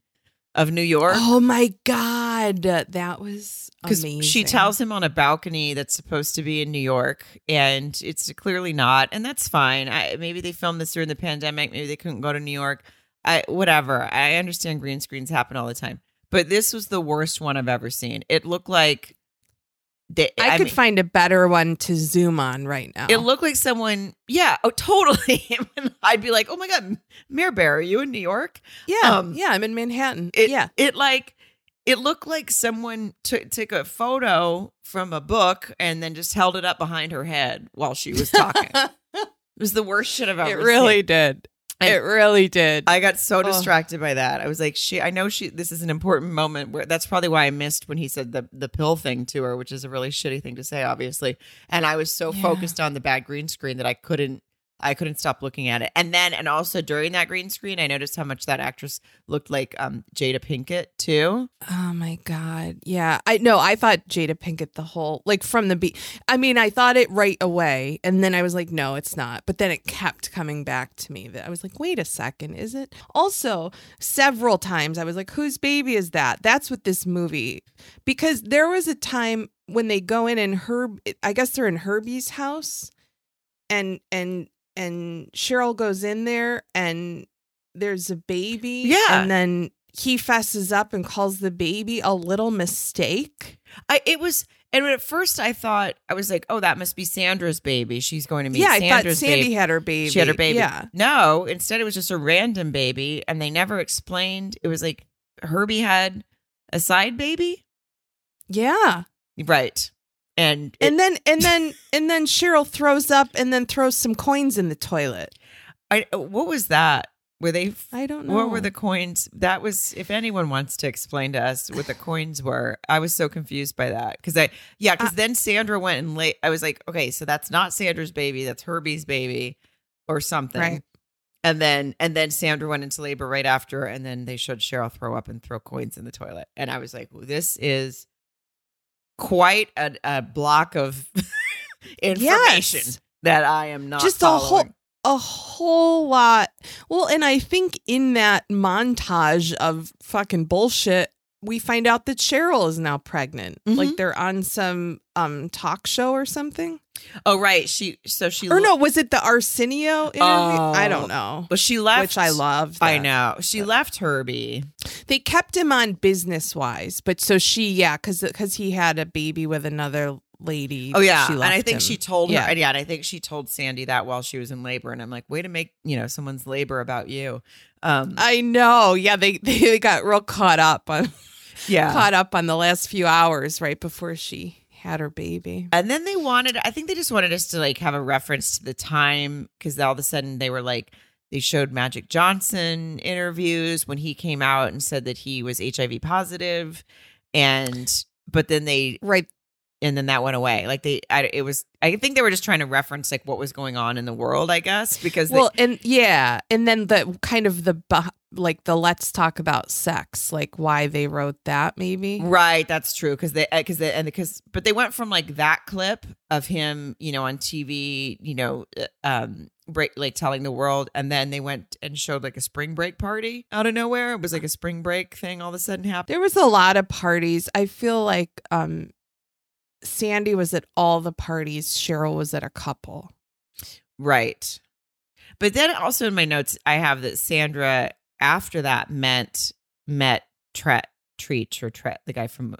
of New York.
Oh my god, that was amazing.
she tells him on a balcony that's supposed to be in New York, and it's clearly not, and that's fine. I, maybe they filmed this during the pandemic. Maybe they couldn't go to New York. I whatever. I understand green screens happen all the time, but this was the worst one I've ever seen. It looked like they,
I, could
mean,
find a better one to zoom on right now.
It looked like someone. Yeah. Oh, *laughs* totally. I'd be like, oh my god, Mayor Bear, are you in New York?
yeah,
um,
yeah, I'm in Manhattan.
It,
yeah,
It like it looked like someone took took a photo from a book and then just held it up behind her head while she was talking. *laughs* it was the worst shit I've ever
it really
seen.
did.
And
it really did.
I got so
Ugh.
distracted by that. I was like, she I know she this is an important moment where that's probably why I missed when he said the the pill thing to her, which is a really shitty thing to say, obviously. And I was so
Yeah.
focused on the bad green screen that I couldn't I couldn't stop looking at it. And then and also during that green screen, I noticed how much that actress looked like um Jada Pinkett too.
Oh my god. Yeah. I know I thought Jada Pinkett the whole like from the beat. I mean, I thought it right away and then I was like, no, it's not. But then it kept coming back to me that I was like, wait a second, is it? Also, several times I was like, whose baby is that? That's what this movie because there was a time when they go in and Herb I guess they're in Herbie's house and and and Cheryl goes in there and there's a baby.
Yeah.
And then he fesses up and calls the baby a little mistake.
I it was and at first I thought I was like, oh, that must be Sandra's baby. She's going to meet
yeah, I thought Sandy
baby.
had her baby.
She had her baby.
Yeah.
No, instead it was just a random baby, and they never explained. It was like Herbie had a side baby,
Yeah.
right? And it-
And then and then and then Cheryl throws up and then throws some coins in the toilet.
I, what was that? Were they?
I don't know.
What were the coins? That was. If anyone wants to explain to us what the coins were, I was so confused by that because I, yeah, because
Uh,
then Sandra went and lay. I was like, okay, so that's not Sandra's baby, that's Herbie's baby, or something.
Right.
And then and then Sandra went into labor right after, and then they showed Cheryl throw up and throw coins in the toilet, and I was like, well, this is quite a, a block of *laughs* information
Yes.
that I am not
Just a whole a whole lot. Well, and I think in that montage of fucking bullshit, we find out that Cheryl is now pregnant.
Mhm.
Like they're on some um talk show or something.
Oh right, she so she
Or no, was it the Arsenio interview? I
Oh.
don't know.
But she left,
Which I love.
I know she left Herbie.
They kept him on business wise, but so she, yeah, because because he had a baby with another lady.
Oh yeah, and I think
him.
she told her.
Yeah.
And yeah, and I think she told Sandy that while she was in labor. And I'm like, way to make you know someone's labor about you. Um,
I know. Yeah, they *laughs* they got real caught up on
yeah.
caught up on the last few hours right before she had her baby.
And then they wanted, I think they just wanted us to like have a reference to the time because all of a sudden they were like, they showed Magic Johnson interviews when he came out and said that he was HIV positive. And, but then they,
Right.
And then that went away. Like they, I, it was. I think they were just trying to reference like what was going on in the world. I guess because they-
Well, and yeah, and then the kind of the like the let's talk about sex, like why they wrote that maybe.
Right, that's true because they because they and because but they went from like that clip of him, you know, on TV, you know, uh, um, break like telling the world, and then they went and showed like a spring break party out of nowhere. It was like a spring break thing all of a sudden happened.
There was a lot of parties. I feel like um Sandy was at all the parties. Cheryl was at a couple.
Right, but then also in my notes I have that Sandra after that meant met Tret Treach or Tret the guy from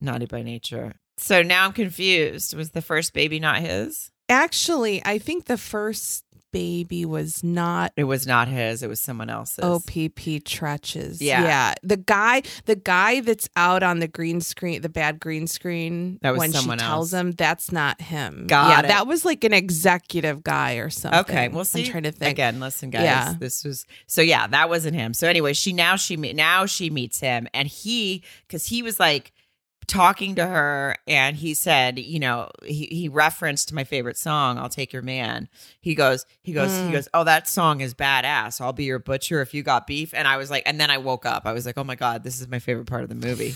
Naughty by Nature. So now I'm confused. Was the first baby not his?
Actually, I think the first baby was not
It was not his. It was someone else's.
OPP Tretches.
Yeah.
Yeah. The guy the guy that's out on the green screen, the bad green screen
That was
when she
someone
tells
else.
him that's not him.
Got
yeah,
it.
that was like an executive guy or something.
Okay, we'll see.
I'm trying to think.
Again, listen, guys.
Yeah.
This was so yeah, that wasn't him. So anyway, she now she now she meets him, and he because he was like talking to her, and he said, you know, he he referenced my favorite song, "I'll Take Your Man." He goes, he goes,
Mm.
he goes, oh, that song is badass. I'll be your butcher if you got beef. And I was like, and then I woke up. I was like, oh my god, this is my favorite part of the movie.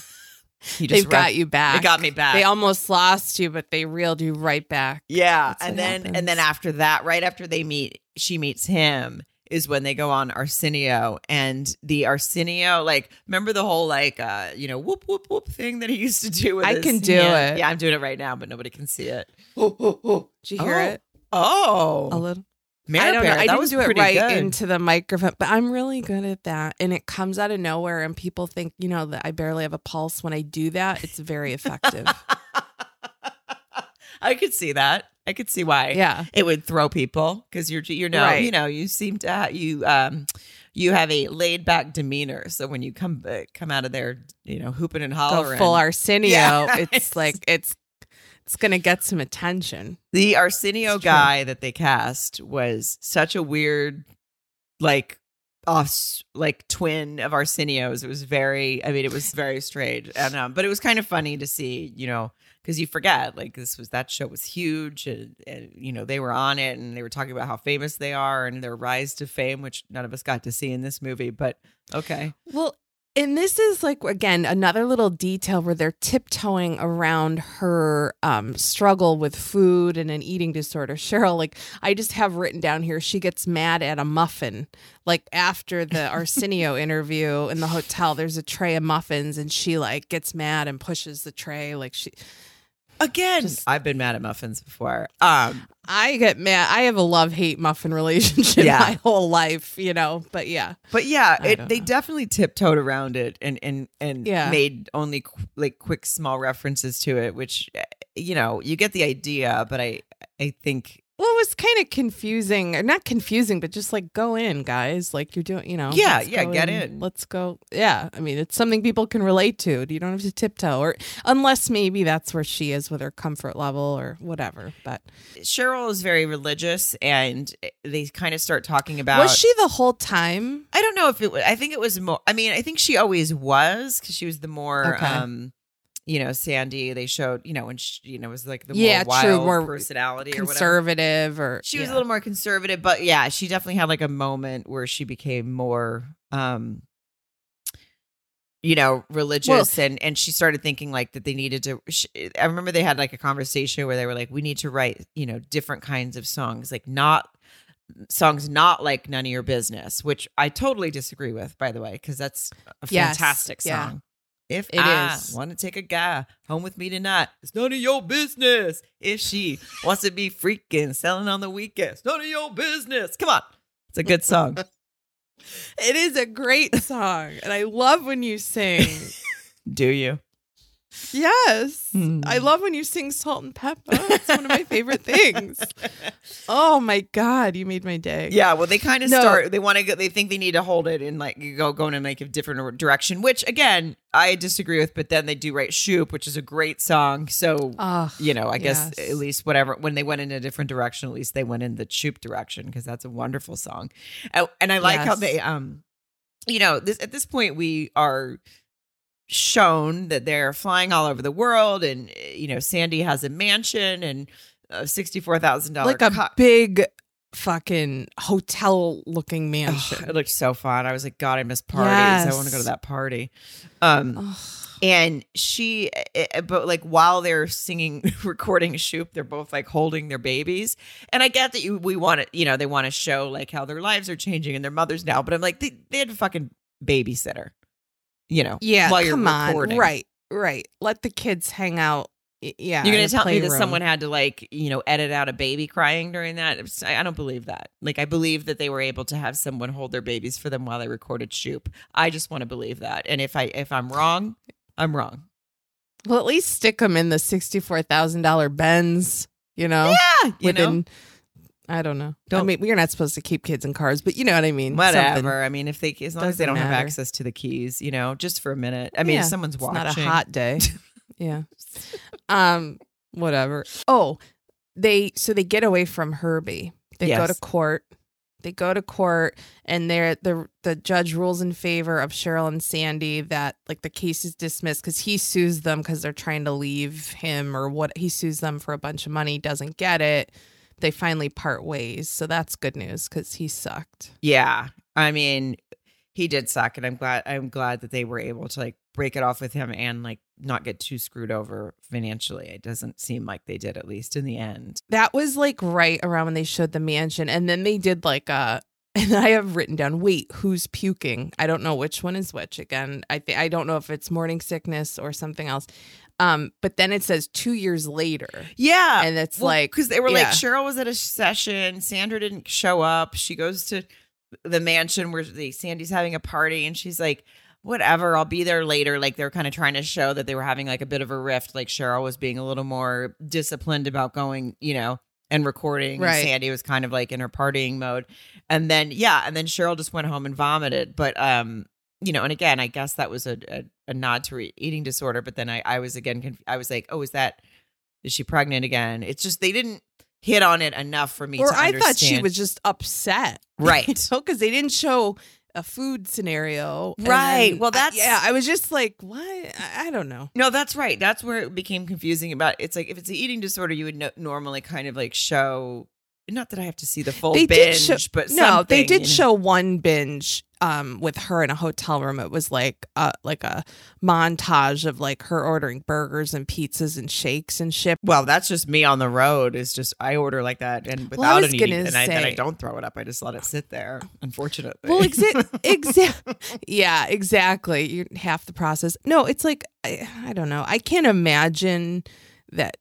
He
They've
ref-
got you back.
It got me back.
They almost lost you, but they reeled you right back.
Yeah,
That's
and then and then after that, right after they meet, she meets him is when they go on Arsenio and the Arsenio like remember the whole like uh you know whoop whoop whoop thing that he used to do with
I can do
hand?
it.
Yeah, I'm doing it right now, but nobody can see it. *gasps*
Did you hear
Oh,
it?
Oh,
A little.
Mare
I don't know. I
that
didn't do it right
good.
into the microphone, but I'm really good at that. And it comes out of nowhere, and people think, you know, that I barely have a pulse when I do that. It's very effective. *laughs*
I could see that. I could see why.
yeah.
it would throw people because you're you know
Right.
you know you seem to ha- you um you have a laid back demeanor so when you come uh, come out of there you know hooping and
Go
hollering
full Arsenio.
Yeah. *laughs*
It's like, it's. It's gonna get some attention.
the Arsenio guy that they cast was such a weird like off like twin of Arsenio's it was very I mean it was very strange and um but it was kind of funny to see you know because you forget like this was that show was huge and, and you know they were on it and they were talking about how famous they are and their rise to fame which none of us got to see in this movie but okay
Well, and this is like again another little detail where they're tiptoeing around her um, struggle with food and an eating disorder. *laughs* Cheryl, like I just have written down here, she gets mad at a muffin. Like after the *laughs* Arsenio interview in the hotel, there's a tray of muffins, and she like gets mad and pushes the tray. Like she,
again
Just-
I've been mad at muffins before um
I get mad. I have a love hate muffin relationship
Yeah. *laughs*
my whole life, you know. But yeah,
But yeah, it, they
know.
definitely tiptoed around it and and and
Yeah.
made only qu- like quick small references to it, which eh, you know you get the idea. But I I think
Well, it was kind of confusing, or not confusing, but just like go in, guys. Like you're doing, you know.
Yeah, yeah, get in.
Let's go. Yeah, I mean, it's something people can relate to. You don't have to tiptoe, or unless maybe that's where she is with her comfort level or whatever. But
Cheryl is very religious, and eh, they kind of start talking about.
was she the whole time?
I don't know if it. was I think it was more. I mean, I think she always was because she was the more.
Okay.
um you know, Sandy. They showed, you know, when she, you know, was like the
Yeah,
more
true,
wild
more
personality or.
Conservative, or
she was
yeah.
a little more conservative but yeah she definitely had like a moment where she became more um you know religious and and she started thinking like that they needed to she, i remember they had like a conversation where they were like we need to write you know different kinds of songs like not songs not like none of your business which i totally disagree with by the way because that's a
Yes,
fantastic
yeah.
If
It
I
is.
want to take a guy home with me tonight, it's none of your business. If she *laughs* wants to be freaking selling on the weekends, none of your business. Come on. It's a good song. *laughs*
It is a great song, and I love when you sing. *laughs*
Do you?
Yes,
Hmm.
I love when you sing "Salt-N-Pepa." It's one of my favorite things. *laughs* Oh my god, you made my day.
Yeah, well, they kind of
No.
start. They want to go. They think they need to hold it and like go going in like a different direction. Which again, I disagree with. But then they do write "Shoop," which is a great song. So
Oh,
you know, I guess
yes.
at least whatever when they went in a different direction, at least they went in the Shoop direction because that's a wonderful song. And, and I like how they, um, you know, this at this point we are shown that they're flying all over the world, and you know, Sandy has a mansion and a sixty-four thousand dollars
like a big fucking hotel looking mansion.
it looked so fun. I was like, God, I miss parties. I want to go to that party. Um,
Ugh.
and she, eh, eh, but like while they're singing, *laughs* recording Shoop, they're both like holding their babies. And I get that you, we want to, you know, they want to show like how their lives are changing and their mothers now. But I'm like, they, they had a fucking babysitter, you know,
yeah,
while you're
come on. Right, right. Let the kids hang out. Yeah,
You're gonna tell me that someone had to like, you know, edit out a baby crying during that? I don't believe that. Like, I believe that they were able to have someone hold their babies for them while they recorded Shoop. I just want to believe that. And if I if I'm wrong, I'm wrong.
Well, at least stick them in the sixty-four thousand dollar Benz. You know,
Yeah, you know,
within. I don't know.
Don't-
mean, we're not supposed to keep kids in cars, but you know what I mean.
whatever.
Something.
I mean, if they as long as they
Doesn't
don't have access to the keys, you know, just for a minute. I mean,
Yeah,
if someone's
It's
watching,
not a hot day. *laughs* yeah. Um. Whatever. Oh, they so they get away from Herbie. They go to court. They go to court, and they're the the judge rules in favor of Cheryl and Sandy that like the case is dismissed because he sues them because they're trying to leave him or what he sues them for a bunch of money, doesn't get it. They finally part ways, so that's good news because he sucked.
Yeah. I mean, he did suck and I'm glad I'm glad that they were able to like break it off with him and like not get too screwed over financially. It doesn't seem like they did at least in the end.
That was like right around when they showed the mansion, and then they did like uh, a. *laughs* And I have written down, wait, who's puking? I don't know which one is which. Again, I th- I don't know if it's morning sickness or something else. Um, but then it says two years later,
Yeah.
and it's
Well,
like
because they were
yeah.
like Cheryl was at a session, Sandra didn't show up. She goes to the mansion where the Sandy's having a party, and she's like, "Whatever, I'll be there later." Like they're kind of trying to show that they were having like a bit of a rift. Like Cheryl was being a little more disciplined about going, you know, and recording. and Sandy was kind of like in her partying mode, and then yeah, and then Cheryl just went home and vomited. But um, you know, and again, I guess that was a a, a nod to re- eating disorder. But then I I was again conf- I was like, oh, is that is she pregnant again? It's just they didn't hit on it enough for me
or I
understand.
thought she was just upset, *laughs*
Right.
Because they didn't show a food scenario,
Right.
then
Well,
I-
that's-
yeah. I was just like, what? I, I don't know.
No, that's right. That's where it became confusing about it's like if it's an eating disorder, you would no- normally kind of like show not that I have to see the full
They
binge,
show-
but
no, they did show one binge um with her in a hotel room. It was like uh like a montage of like her ordering burgers and pizzas and shakes and shit.
Well, that's just me on the road. Is just I order like that and
Well,
without
was
any, and I, then I don't throw it up. I just let it sit there. *laughs* Unfortunately.
Well, exa- *laughs* exa- yeah, exactly. You're half the process. No, it's like I, I don't know. I can't imagine that.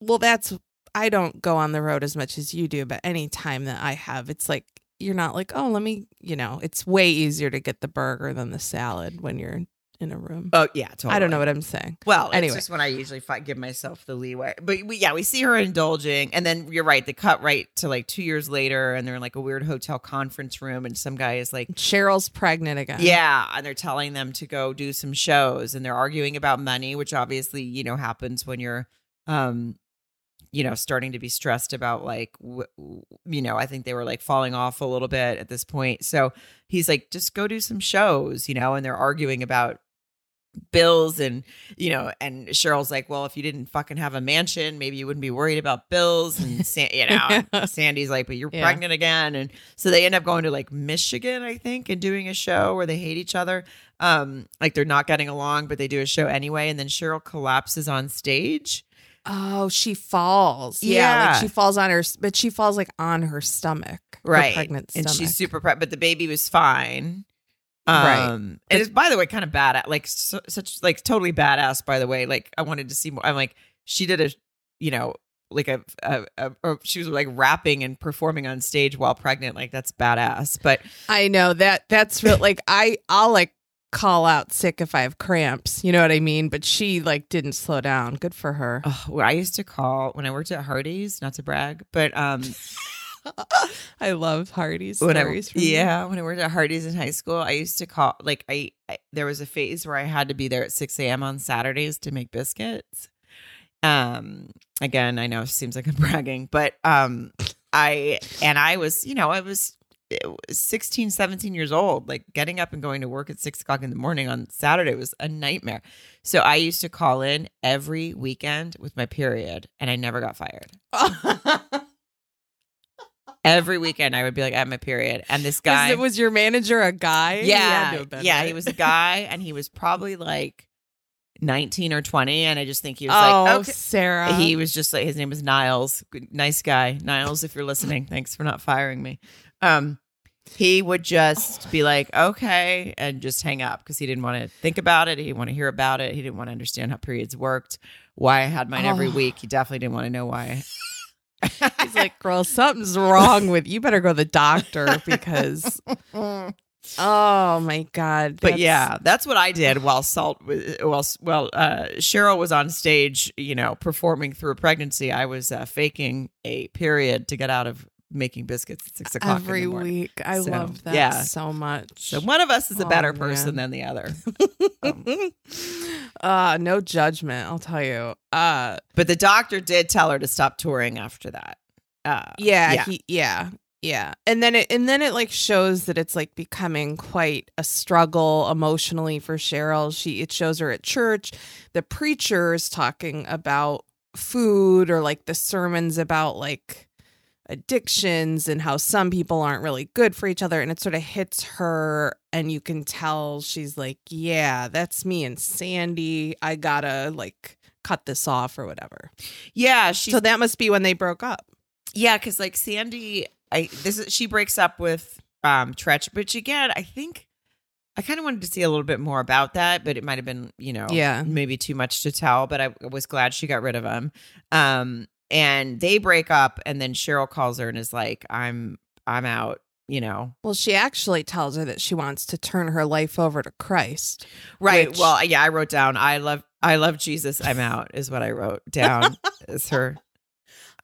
Well, that's I don't go on the road as much as you do, but any time that I have, it's like you're not like, oh, let me. You know, it's way easier to get the burger than the salad when you're in a room.
oh yeah, totally.
I don't know what I'm saying.
Well,
Anyway.
it's just when I usually give myself the leeway. But we, yeah, we see her indulging, and then you're right. They cut right to like two years later, and they're in like a weird hotel conference room, and some guy is like,
Cheryl's pregnant again.
"Yeah," and they're telling them to go do some shows, and they're arguing about money, which obviously you know happens when you're, um, you know, starting to be stressed about like, w- w- you know, I think they were like falling off a little bit at this point. So he's like, "Just go do some shows," you know, and they're arguing about bills and you know and cheryl's like well if you didn't fucking have a mansion maybe you wouldn't be worried about bills and San- you know and *laughs* sandy's like but you're
Yeah.
pregnant again and so they end up going to like michigan i think and doing a show where they hate each other um like they're not getting along but they do a show anyway and then cheryl collapses on stage
Oh, she falls. Yeah,
Yeah.
like she falls on her, but she falls like on her stomach. her
right
pregnant
and she's super pregnant but the baby was fine
Right.
um and it's by the way kind of bad like so, such like totally badass by the way like i wanted to see more i'm like she did a you know like a, a, a or she was like rapping and performing on stage while pregnant like that's badass but
I know that that's real. Like I, I'll like call out sick if I have cramps. You know what I mean? But she like didn't slow down. Good for her.
oh, what i used to call when i worked at hardee's not to brag but um *laughs*
I love Hardee's
when I,
stories. from you.
yeah, when I worked at Hardee's in high school, I used to call like I, I there was a phase where I had to be there at six a.m. on Saturdays to make biscuits. Um, again, I know it seems like I'm *laughs* bragging, but um, I and I was, you know, I was 16, 17 years old. Like getting up and going to work at six o'clock in the morning on Saturday was a nightmare. So I used to call in every weekend with my period and I never got fired. *laughs* Every weekend I would be like, I have my period. And this guy.
was, it, was your manager a guy?
Yeah.
been,
yeah. He was a guy and he was probably like 19 or 20. And I just think he was
oh,
like, okay.
Sarah.
He was just like his name was Niles. Nice guy. Niles, if you're listening, thanks for not firing me. Um he would just be like, okay, and just hang up because he didn't want to think about it. He didn't want to hear about it. He didn't want to understand how periods worked, why I had mine every
Oh.
week. He definitely didn't want to know why. *laughs*
He's like, girl, something's wrong with you. Better go to the doctor because, *laughs* oh my God.
But yeah, that's what I did while Salt while well uh, Cheryl was on stage, you know, performing through a pregnancy. I was uh, faking a period to get out of making biscuits at six o'clock
every week. I
So,
love that
yeah.
so much.
So one of us is a
Oh,
better person than the other. *laughs* Um,
uh, no judgment, I'll tell you. Uh,
but the doctor did tell her to stop touring after that. Uh,
yeah,
yeah.
he, yeah, yeah. And then it, and then it like shows that it's like becoming quite a struggle emotionally for Cheryl. She, it shows her at church. The preacher is talking about food or like the sermons about like addictions and how some people aren't really good for each other and it sort of hits her and you can tell she's like yeah that's me and sandy i gotta like cut this off or whatever
yeah,
so that must be when they broke up
yeah, because like Sandy, I this is she breaks up with um Tretch, which again, I think I kind of wanted to see a little bit more about that, but it might have been you know
Yeah.
maybe too much to tell. But I was glad she got rid of him. Um, and they break up, and then Cheryl calls her and is like, "I'm I'm out." You know,
well she actually tells her that she wants to turn her life over to christ
right?
Which-
well, yeah, I wrote down, "I love I love Jesus." I'm out is what I wrote down *laughs* is her.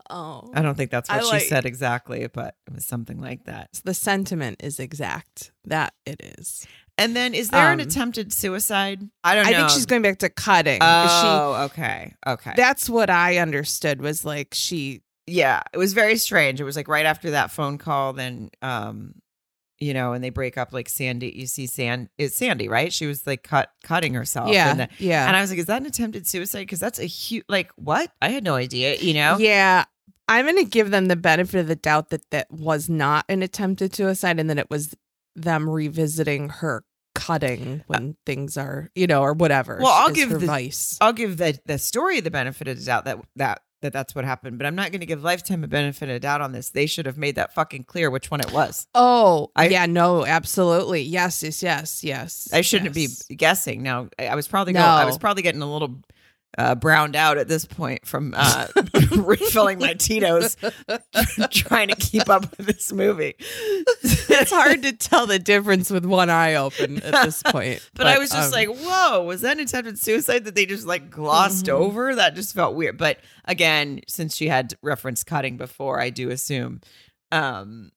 oh
I don't think that's
I
what
like-
she said exactly, but it was something like that.
the sentiment is exact that it is
And then is there an
Um,
attempted suicide? I don't
i think she's going back to cutting she
Oh, okay. Okay.
that's what i understood was like she
yeah, it was very strange. It was like right after that phone call, then um, you know, and they break up like Sandy, you see Sand it's Sandy, right? She was like cut cutting herself.
yeah
And, the-
yeah
and I was like, is that an attempted suicide? Because that's a huge like what? I had no idea, you know?
Yeah. I'm going to give them the benefit of the doubt that that was not an attempted suicide and that it was them revisiting her cutting uh, when things are, you know, or whatever.
Well, I'll give the-
vice.
I'll give the the story the benefit of the doubt that that that that's what happened, but I'm not going to give Lifetime a benefit of doubt on this. They should have made that fucking clear which one it was.
Oh,
I-
yeah, no, absolutely. Yes, yes, yes, yes.
I shouldn't
yes.
be guessing. Now, I was probably
No.
I was probably getting a little uh, browned out at this point from uh, *laughs* refilling my Tito's, *laughs* trying to keep up with this movie.
It's hard to tell the difference with one eye open at this *laughs* point.
But, I was just
um,
like, "Whoa, was that an attempted suicide that they just like glossed
Mhm.
over?" That just felt weird. But again, since she had reference cutting before, I do assume um,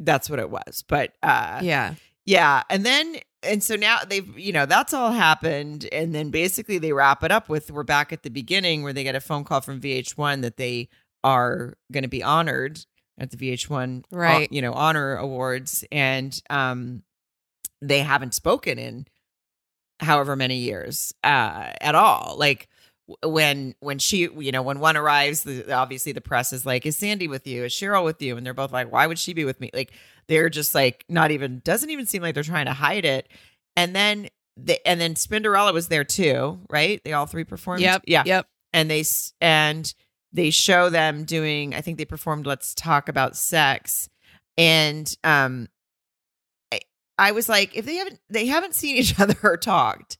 that's what it was. But uh,
yeah.
Yeah. And then, and so now they've, you know, that's all happened. And then basically they wrap it up with we're back at the beginning where they get a phone call from VH1 that they are going to be honored at the VH1, uh,
Right.
you know, honor awards. And um, they haven't spoken in however many years uh, at all. Like, when when she you know when one arrives the, obviously the press is like is sandy with you is cheryl with you and they're both like why would she be with me like they're just like not even doesn't even seem like they're trying to hide it. And then the, and then spinderella was there too right? They all three performed?
Yep.
yeah.
Yep.
and they and they show them doing i think they performed let's talk about sex. And um I, I was like if they haven't they haven't seen each *laughs* other or talked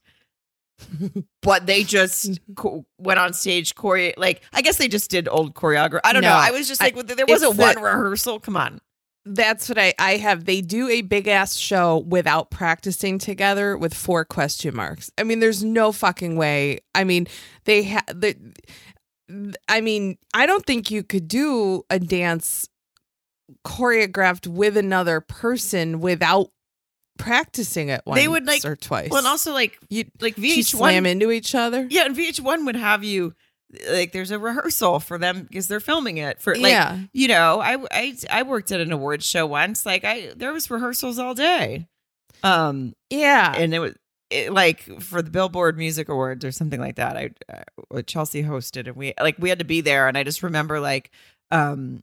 but they just co- went on stage chore like i guess they just did old choreography i don't know. I was just like well, there wasn't one rehearsal come on
That's what I I have. They do a big ass show without practicing together with four question marks. I mean, there's no fucking way. I mean, they have the. I mean, I don't think you could do a dance choreographed with another person without practicing it once
They would, like-
or twice.
well and also like
you
like vh1
slam into each other.
yeah and vh1 would have you like there's a rehearsal for them because they're filming it for like
yeah.
you know I, I i worked at an awards show once like i there was rehearsals all day um
Yeah.
and it was it, like for the billboard music awards or something like that i uh, chelsea hosted and we like we had to be there and i just remember like um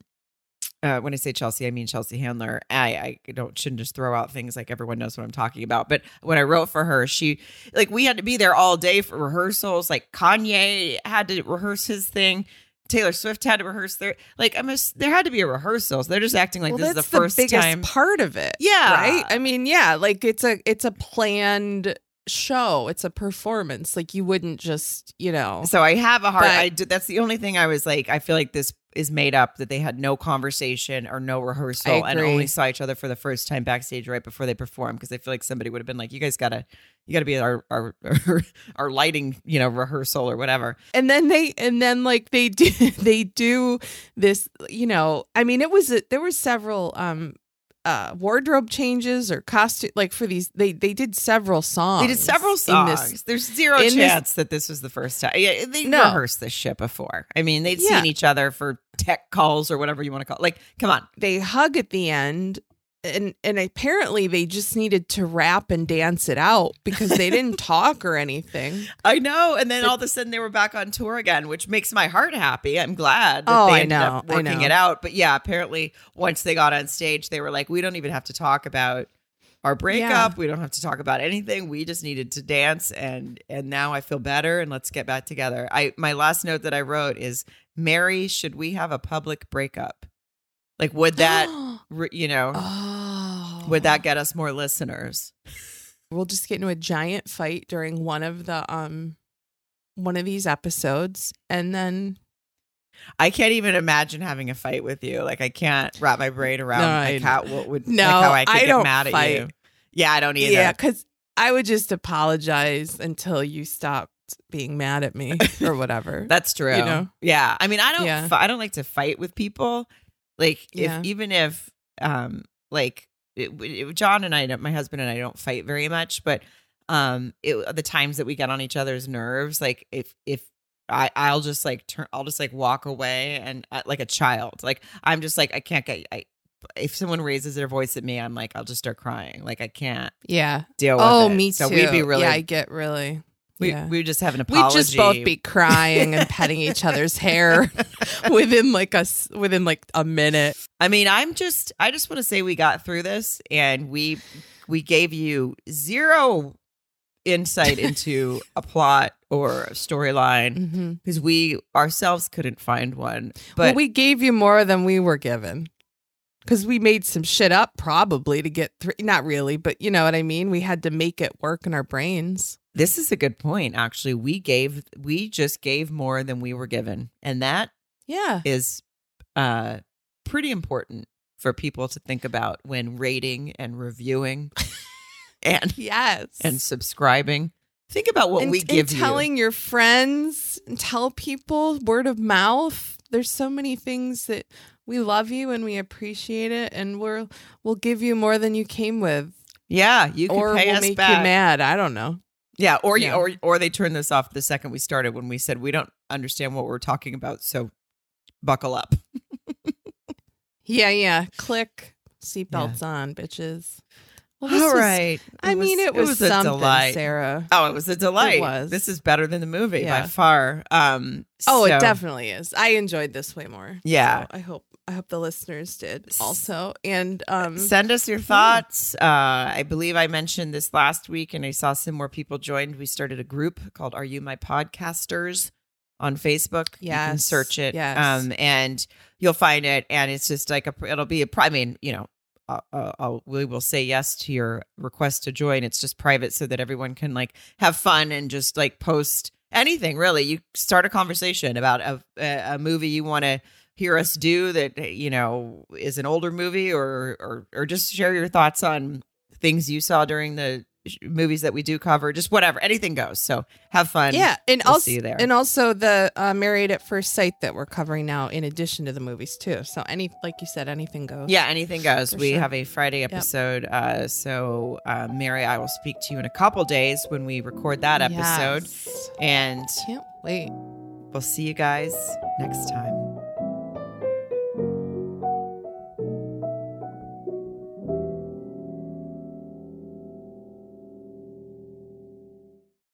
uh, when I say Chelsea, I mean Chelsea Handler. I, I don't shouldn't just throw out things like everyone knows what I'm talking about. But when I wrote for her, she like we had to be there all day for rehearsals. Like Kanye had to rehearse his thing. Taylor Swift had to rehearse their like I'm just, there had to be a rehearsal. So they're just acting like
well,
this is
that's
the first
biggest
time.
part of it.
Yeah.
Right? I mean, yeah, like it's a it's a planned show. It's a performance. Like you wouldn't just, you know.
So I have a hard.
But-
I did, that's the only thing I was like. I feel like this is made up that they had no conversation or no rehearsal and only saw each other for the first time backstage right before they perform. Because I feel like somebody would have been like, "You guys gotta, you gotta be at our our *laughs* our lighting, you know, rehearsal or whatever."
and then they and then like they *laughs* do they do this you know i mean it was a, there were several um uh wardrobe changes or costume like for these they they did several songs
They did several songs.
this
There's zero
in this-
that this was the first time. Yeah, they
No.
rehearsed this shit before. I mean, they'd
Yeah.
seen each other for tech calls or whatever you want to call. it. Like, come on.
they hug at the end and and apparently they just needed to rap and dance it out because they didn't *laughs* talk or anything
I know. And then all of a sudden they were back on tour again, which makes my heart happy. I'm glad that
Oh,
they
I
ended
know,
up working
know.
it out. But yeah, apparently once they got on stage, they were like, we don't even have to talk about our breakup. We don't have to talk about anything. We just needed to dance and and now I feel better and let's get back together. I my last note that I wrote is Mary, should we have a public breakup? Like would that *gasps* *gasps* *gasps* you know,
oh
would that get us more listeners?
we'll just get into a giant fight during one of the um one of these episodes and then
I can't even imagine having a fight with you. Like I can't wrap my brain around
No,
like
I-
how what would
No,
like how I could
I
get
don't
mad at
fight.
you. Yeah, I don't either.
yeah because i would just apologize until you stopped being mad at me *laughs* or whatever
That's true.
You know?
Yeah. I mean, I don't
Yeah.
I don't like to fight with people. Like
Yeah.
if even if um like it, it, John and I my husband and I don't fight very much, but um it, the times that we get on each other's nerves, like if if I I'll just like turn I'll just like walk away and uh, like a child. Like I'm just like I can't get I if someone raises their voice at me, I'm like I'll just start crying. Like I can't
yeah
deal with
oh
it.
me too
So we'd be really
yeah i get really
we
yeah.
we just have an apology.
We'd just both be crying and petting each other's hair *laughs* *laughs* within like us within like a minute.
I mean, I'm just I just want to say we got through this and we we gave you zero insight *laughs* into a plot or a storyline
Mm-hmm.
because we ourselves couldn't find one. But
But we gave you more than we were given because we made some shit up probably to get through. Not really, but you know what I mean. We had to make it work in our brains.
This is a good point actually. We gave we just gave more than we were given. And that
Yeah.
is uh pretty important for people to think about when rating and reviewing *laughs* and
Yes.
and subscribing. Think about what
and,
we give you.
telling your friends and tell people word of mouth there's so many things that we love you and we appreciate it and we're we'll give you more than you came with
Yeah, you can
or
pay
we'll
us
make
back.
you mad i don't know
Yeah, or
Yeah.
or or they turned this off the second we started when we said we don't understand what we're talking about, so buckle up.
yeah yeah click seatbelts on bitches well,
All
was-
right.
i mean it was,
a
something
delight.
sarah
Oh, it was a delight.
was.
This is better than the movie by far. Um
oh
so-
it definitely is i enjoyed this way more
Yeah.
So i hope i hope the listeners did also and um
Send us your thoughts. Uh, I believe I mentioned this last week, and I saw some more people joined. We started a group called "Are You My Podcasters" on Facebook. you can search it,
yes.
um, and you'll find it. And it's just like a. It'll be a. I mean, you know, uh, uh, I'll, we will say yes to your request to join. It's just private so that everyone can like have fun and just like post anything. Really, you start a conversation about a a, a movie you want to hear us do that you know is an older movie or or or just share your thoughts on things you saw during the movies that we do cover just whatever anything goes so have fun
Yeah, and
We'll
also
see you there.
and also the uh, Married at First Sight that we're covering now, in addition to the movies too. So any, like you said, anything goes.
yeah anything goes we
sure.
have a friday episode uh so uh mary i will speak to you in a couple days when we record that episode
Yes.
and
Can't wait.
We'll see you guys next time.